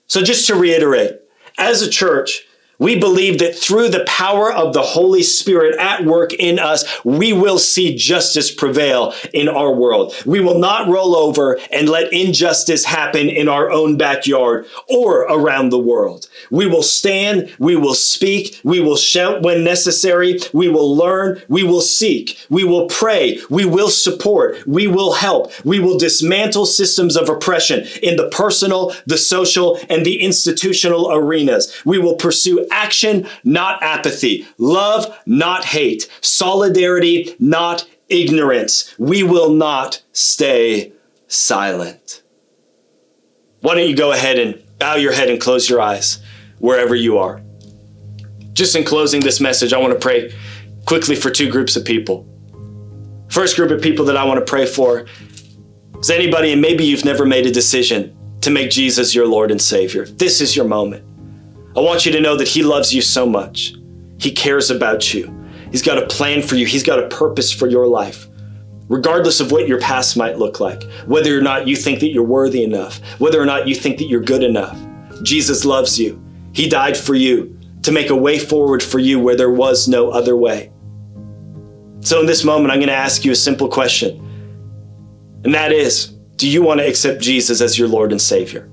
So, just to reiterate, as a church, we believe that through the power of the Holy Spirit at work in us, we will see justice prevail in our world. We will not roll over and let injustice happen in our own backyard or around the world. We will stand, we will speak, we will shout when necessary, we will learn, we will seek, we will pray, we will support, we will help, we will dismantle systems of oppression in the personal, the social, and the institutional arenas. We will pursue action, not apathy, love, not hate, solidarity, not ignorance. We will not stay silent. Why don't you go ahead and bow your head and close your eyes wherever you are? Just in closing this message, I want to pray quickly for two groups of people. First group of people that I want to pray for is anybody, and maybe you've never made a decision to make Jesus your Lord and Savior. This is your moment. I want you to know that He loves you so much. He cares about you. He's got a plan for you, He's got a purpose for your life. Regardless of what your past might look like, whether or not you think that you're worthy enough, whether or not you think that you're good enough, Jesus loves you. He died for you to make a way forward for you where there was no other way. So, in this moment, I'm going to ask you a simple question, and that is Do you want to accept Jesus as your Lord and Savior?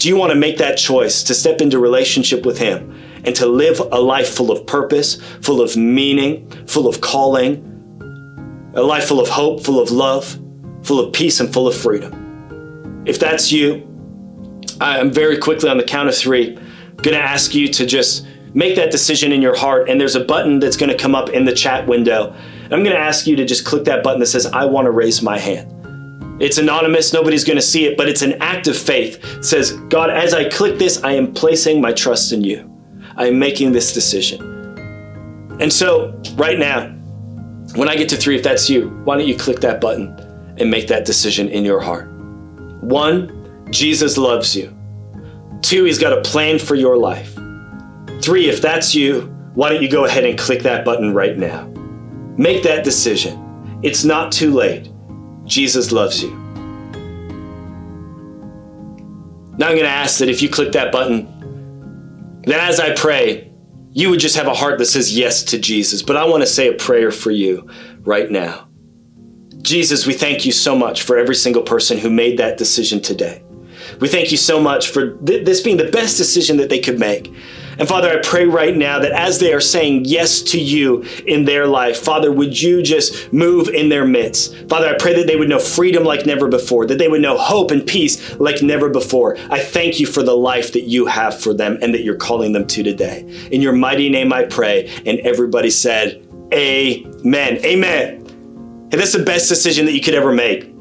Do you want to make that choice to step into relationship with Him and to live a life full of purpose, full of meaning, full of calling, a life full of hope, full of love, full of peace, and full of freedom? If that's you, I'm very quickly on the count of three going to ask you to just make that decision in your heart. And there's a button that's going to come up in the chat window. I'm going to ask you to just click that button that says, I want to raise my hand. It's anonymous, nobody's to see it, but it's an act of faith. It says, God, as I click this, I am placing my trust in you. I am making this decision. And so, right now, when I get to three, if that's you, why don't you click that button and make that decision in your heart? One, Jesus loves you. Two, he's got a plan for your life. Three, if that's you, why don't you go ahead and click that button right now? Make that decision. It's not too late. Jesus loves you. Now I'm going to ask that if you click that button, that as I pray, you would just have a heart that says yes to Jesus. But I want to say a prayer for you right now. Jesus, we thank you so much for every single person who made that decision today. We thank you so much for th- this being the best decision that they could make. And Father, I pray right now that as they are saying yes to you in their life, Father, would you just move in their midst? Father, I pray that they would know freedom like never before, that they would know hope and peace like never before. I thank you for the life that you have for them and that you're calling them to today. In your mighty name I pray. And everybody said, Amen. Amen. And that's the best decision that you could ever make.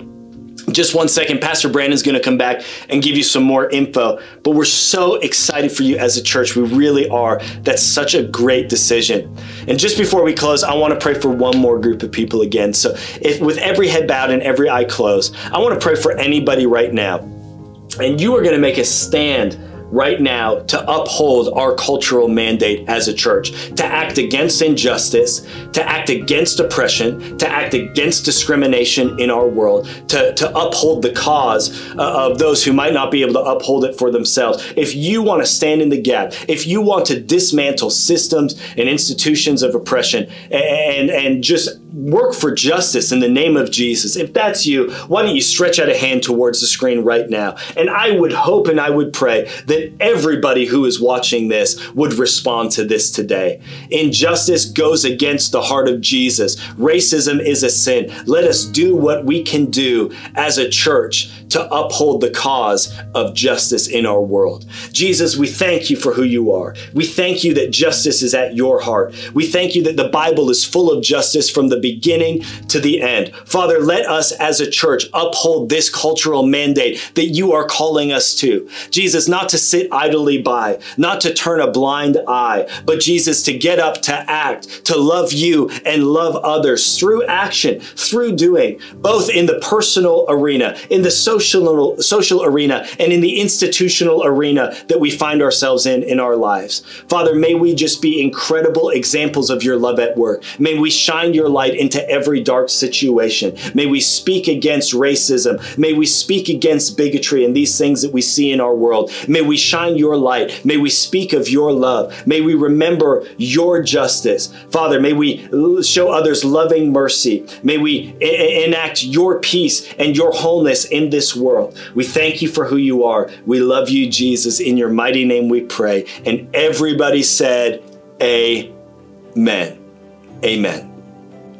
Just one second, Pastor Brandon's going to come back and give you some more info. But we're so excited for you as a church. We really are. That's such a great decision. And just before we close, I want to pray for one more group of people again. So, if with every head bowed and every eye closed, I want to pray for anybody right now. And you are going to make a stand right now to uphold our cultural mandate as a church, to act against injustice, to act against oppression, to act against discrimination in our world, to, to uphold the cause uh, of those who might not be able to uphold it for themselves. If you want to stand in the gap, if you want to dismantle systems and institutions of oppression and, and just work for justice in the name of Jesus, if that's you, why don't you stretch out a hand towards the screen right now? And I would hope and I would pray that everybody who is watching this would respond to this today. Injustice goes against the heart of Jesus. Racism is a sin. Let us do what we can do as a church to uphold the cause of justice in our world. Jesus, we thank you for who you are. We thank you that justice is at your heart. We thank you that the Bible is full of justice from the beginning to the end. Father, let us as a church uphold this cultural mandate that you are calling us to. Jesus, not to sit idly by, not to turn a blind eye, but Jesus, to get up, to act, to love you and love others through action, through doing, both in the personal arena, in the social, social arena, and in the institutional arena that we find ourselves in in our lives. Father, may we just be incredible examples of your love at work. May we shine your light into every dark situation. May we speak against racism. May we speak against bigotry and these things that we see in our world. May we shine your light. May we speak of your love. May we remember your justice. Father, may we show others loving mercy. May we enact your peace and your wholeness in this world. We thank you for who you are. We love you, Jesus. In your mighty name we pray. And everybody said, Amen. Amen.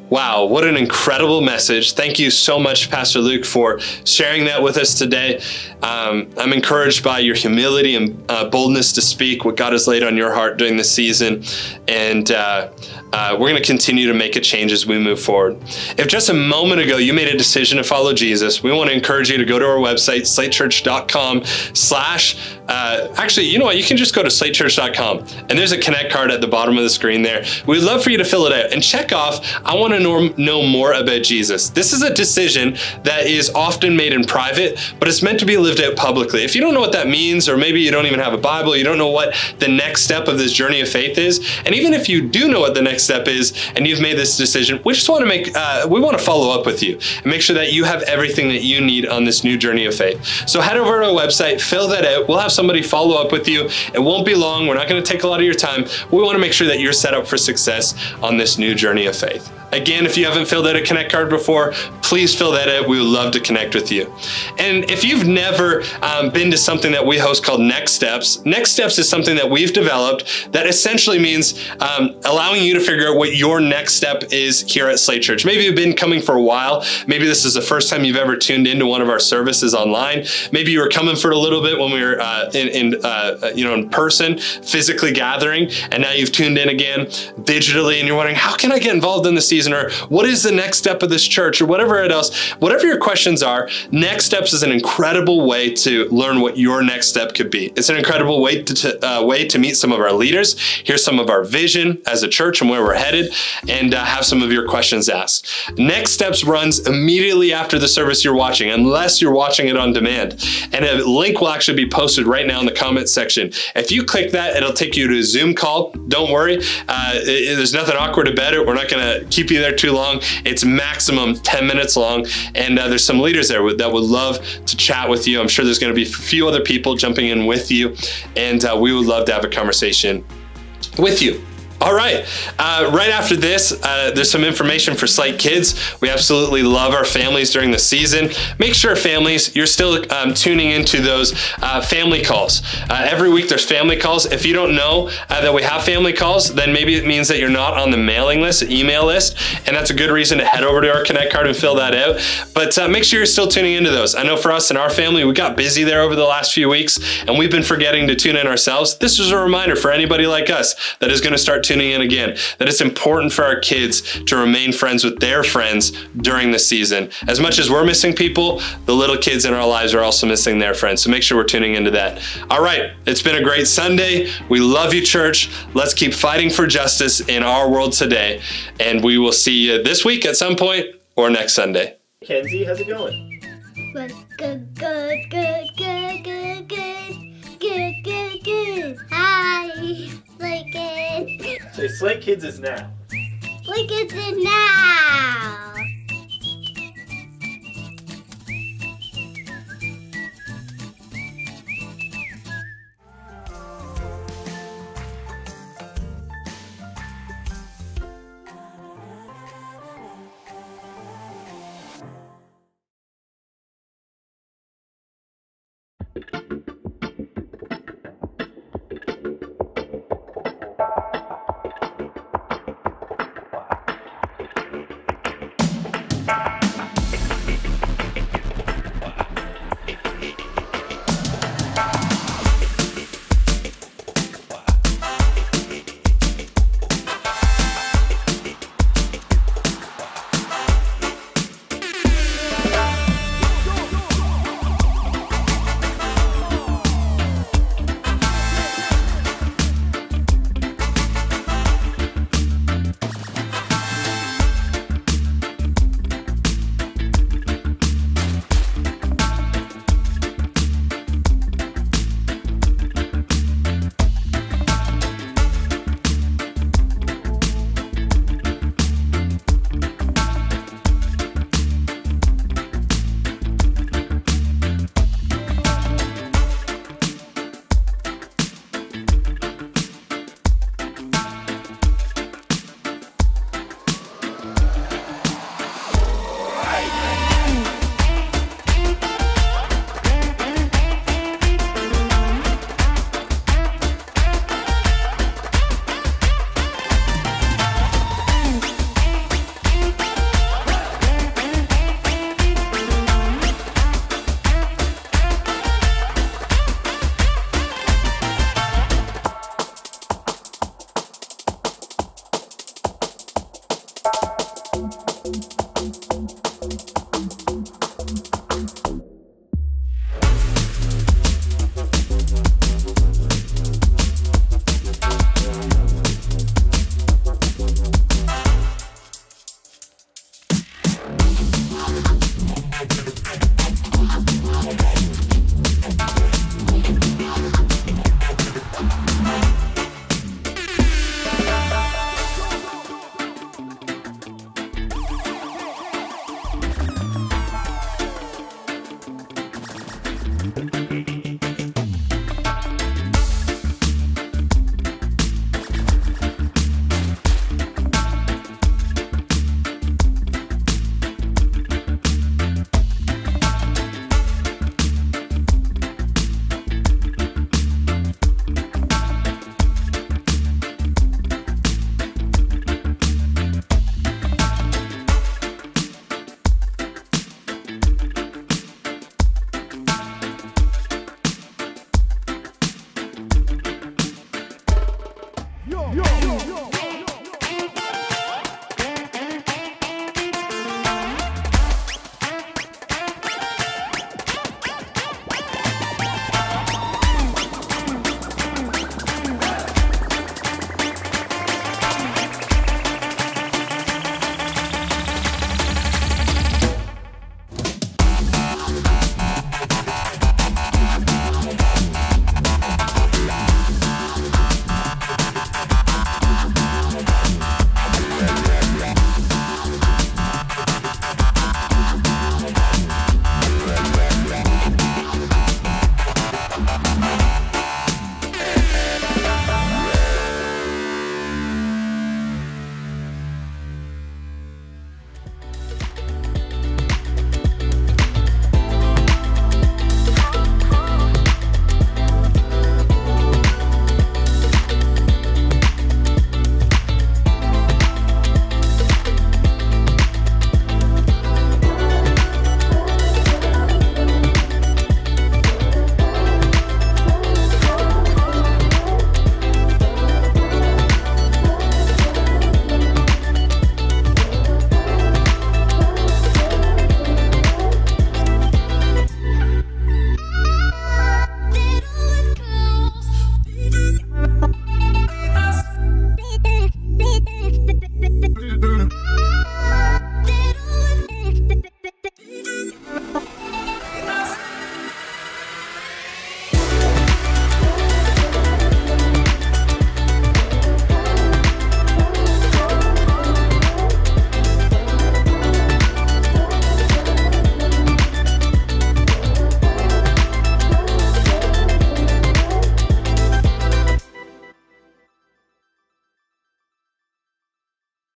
Wow, what an incredible message. Thank you so much, Pastor Luke, for sharing that with us today. Um, I'm encouraged by your humility and uh, boldness to speak what God has laid on your heart during this season. And uh, uh, we're going to continue to make a change as we move forward. If just a moment ago you made a decision to follow Jesus, we want to encourage you to go to our website, slatechurch.com slash, uh, actually, you know what? You can just go to slatechurch.com and there's a connect card at the bottom of the screen there. We'd love for you to fill it out and check off, I want to know, know more about Jesus. This is a decision that is often made in private, but it's meant to be lived out publicly. If you don't know what that means, or maybe you don't even have a Bible, you don't know what the next step of this journey of faith is, and even if you do know what the next step is and you've made this decision, we just want to make, uh, we want to follow up with you and make sure that you have everything that you need on this new journey of faith. So head over to our website, fill that out. We'll have somebody follow up with you. It won't be long. We're not going to take a lot of your time. We want to make sure that you're set up for success on this new journey of faith. Again, if you haven't filled out a Connect card before, please fill that out. We would love to connect with you. And if you've never um, been to something that we host called Next Steps, Next Steps is something that we've developed that essentially means um, allowing you to figure out what your next step is here at Slate Church. Maybe you've been coming for a while. Maybe this is the first time you've ever tuned into one of our services online. Maybe you were coming for a little bit when we were uh, in, in uh, you know in person, physically gathering, and now you've tuned in again digitally, and you're wondering how can I get involved in the season, or what is the next step of this church, or whatever it else. Whatever your questions are, Next Steps is an incredible way to learn what your next step could be. It's an incredible way to, to uh, way to meet some of our leaders, hear some of our vision as a church and where we're headed, and uh, have some of your questions asked. Next Steps runs immediately after the service you're watching, unless you're watching it on demand. And a link will actually be posted right now in the comment section. If you click that, it'll take you to a Zoom call. Don't worry, uh, it- there's nothing awkward about it. We're not going to keep you there too long. It's maximum 10 minutes long, and uh, there's some leaders there that would love to chat with you. I'm sure there's going to be a few other people jumping in with you, and uh, we would love to have a conversation with you. All right. Uh, right after this, uh, there's some information for Slate Kids. We absolutely love our families during the season. Make sure, families, you're still um, tuning into those uh, family calls. Uh, every week, there's family calls. If you don't know uh, that we have family calls, then maybe it means that you're not on the mailing list, email list, and that's a good reason to head over to our Connect card and fill that out. But uh, make sure you're still tuning into those. I know for us and our family, we got busy there over the last few weeks, and we've been forgetting to tune in ourselves. This is a reminder for anybody like us that is going to start tuning in again that it's important for our kids to remain friends with their friends during the season. As much as we're missing people, the little kids in our lives are also missing their friends. So make sure we're tuning into that. All right, it's been a great Sunday. We love you, church. Let's keep fighting for justice in our world today. And we will see you this week at some point or next Sunday. Kenzie, how's it going? Good, good, good, good, good, good, good, good, good, good. Hi, Slay Kids. Say Slay Kids is now. Slay Kids is now.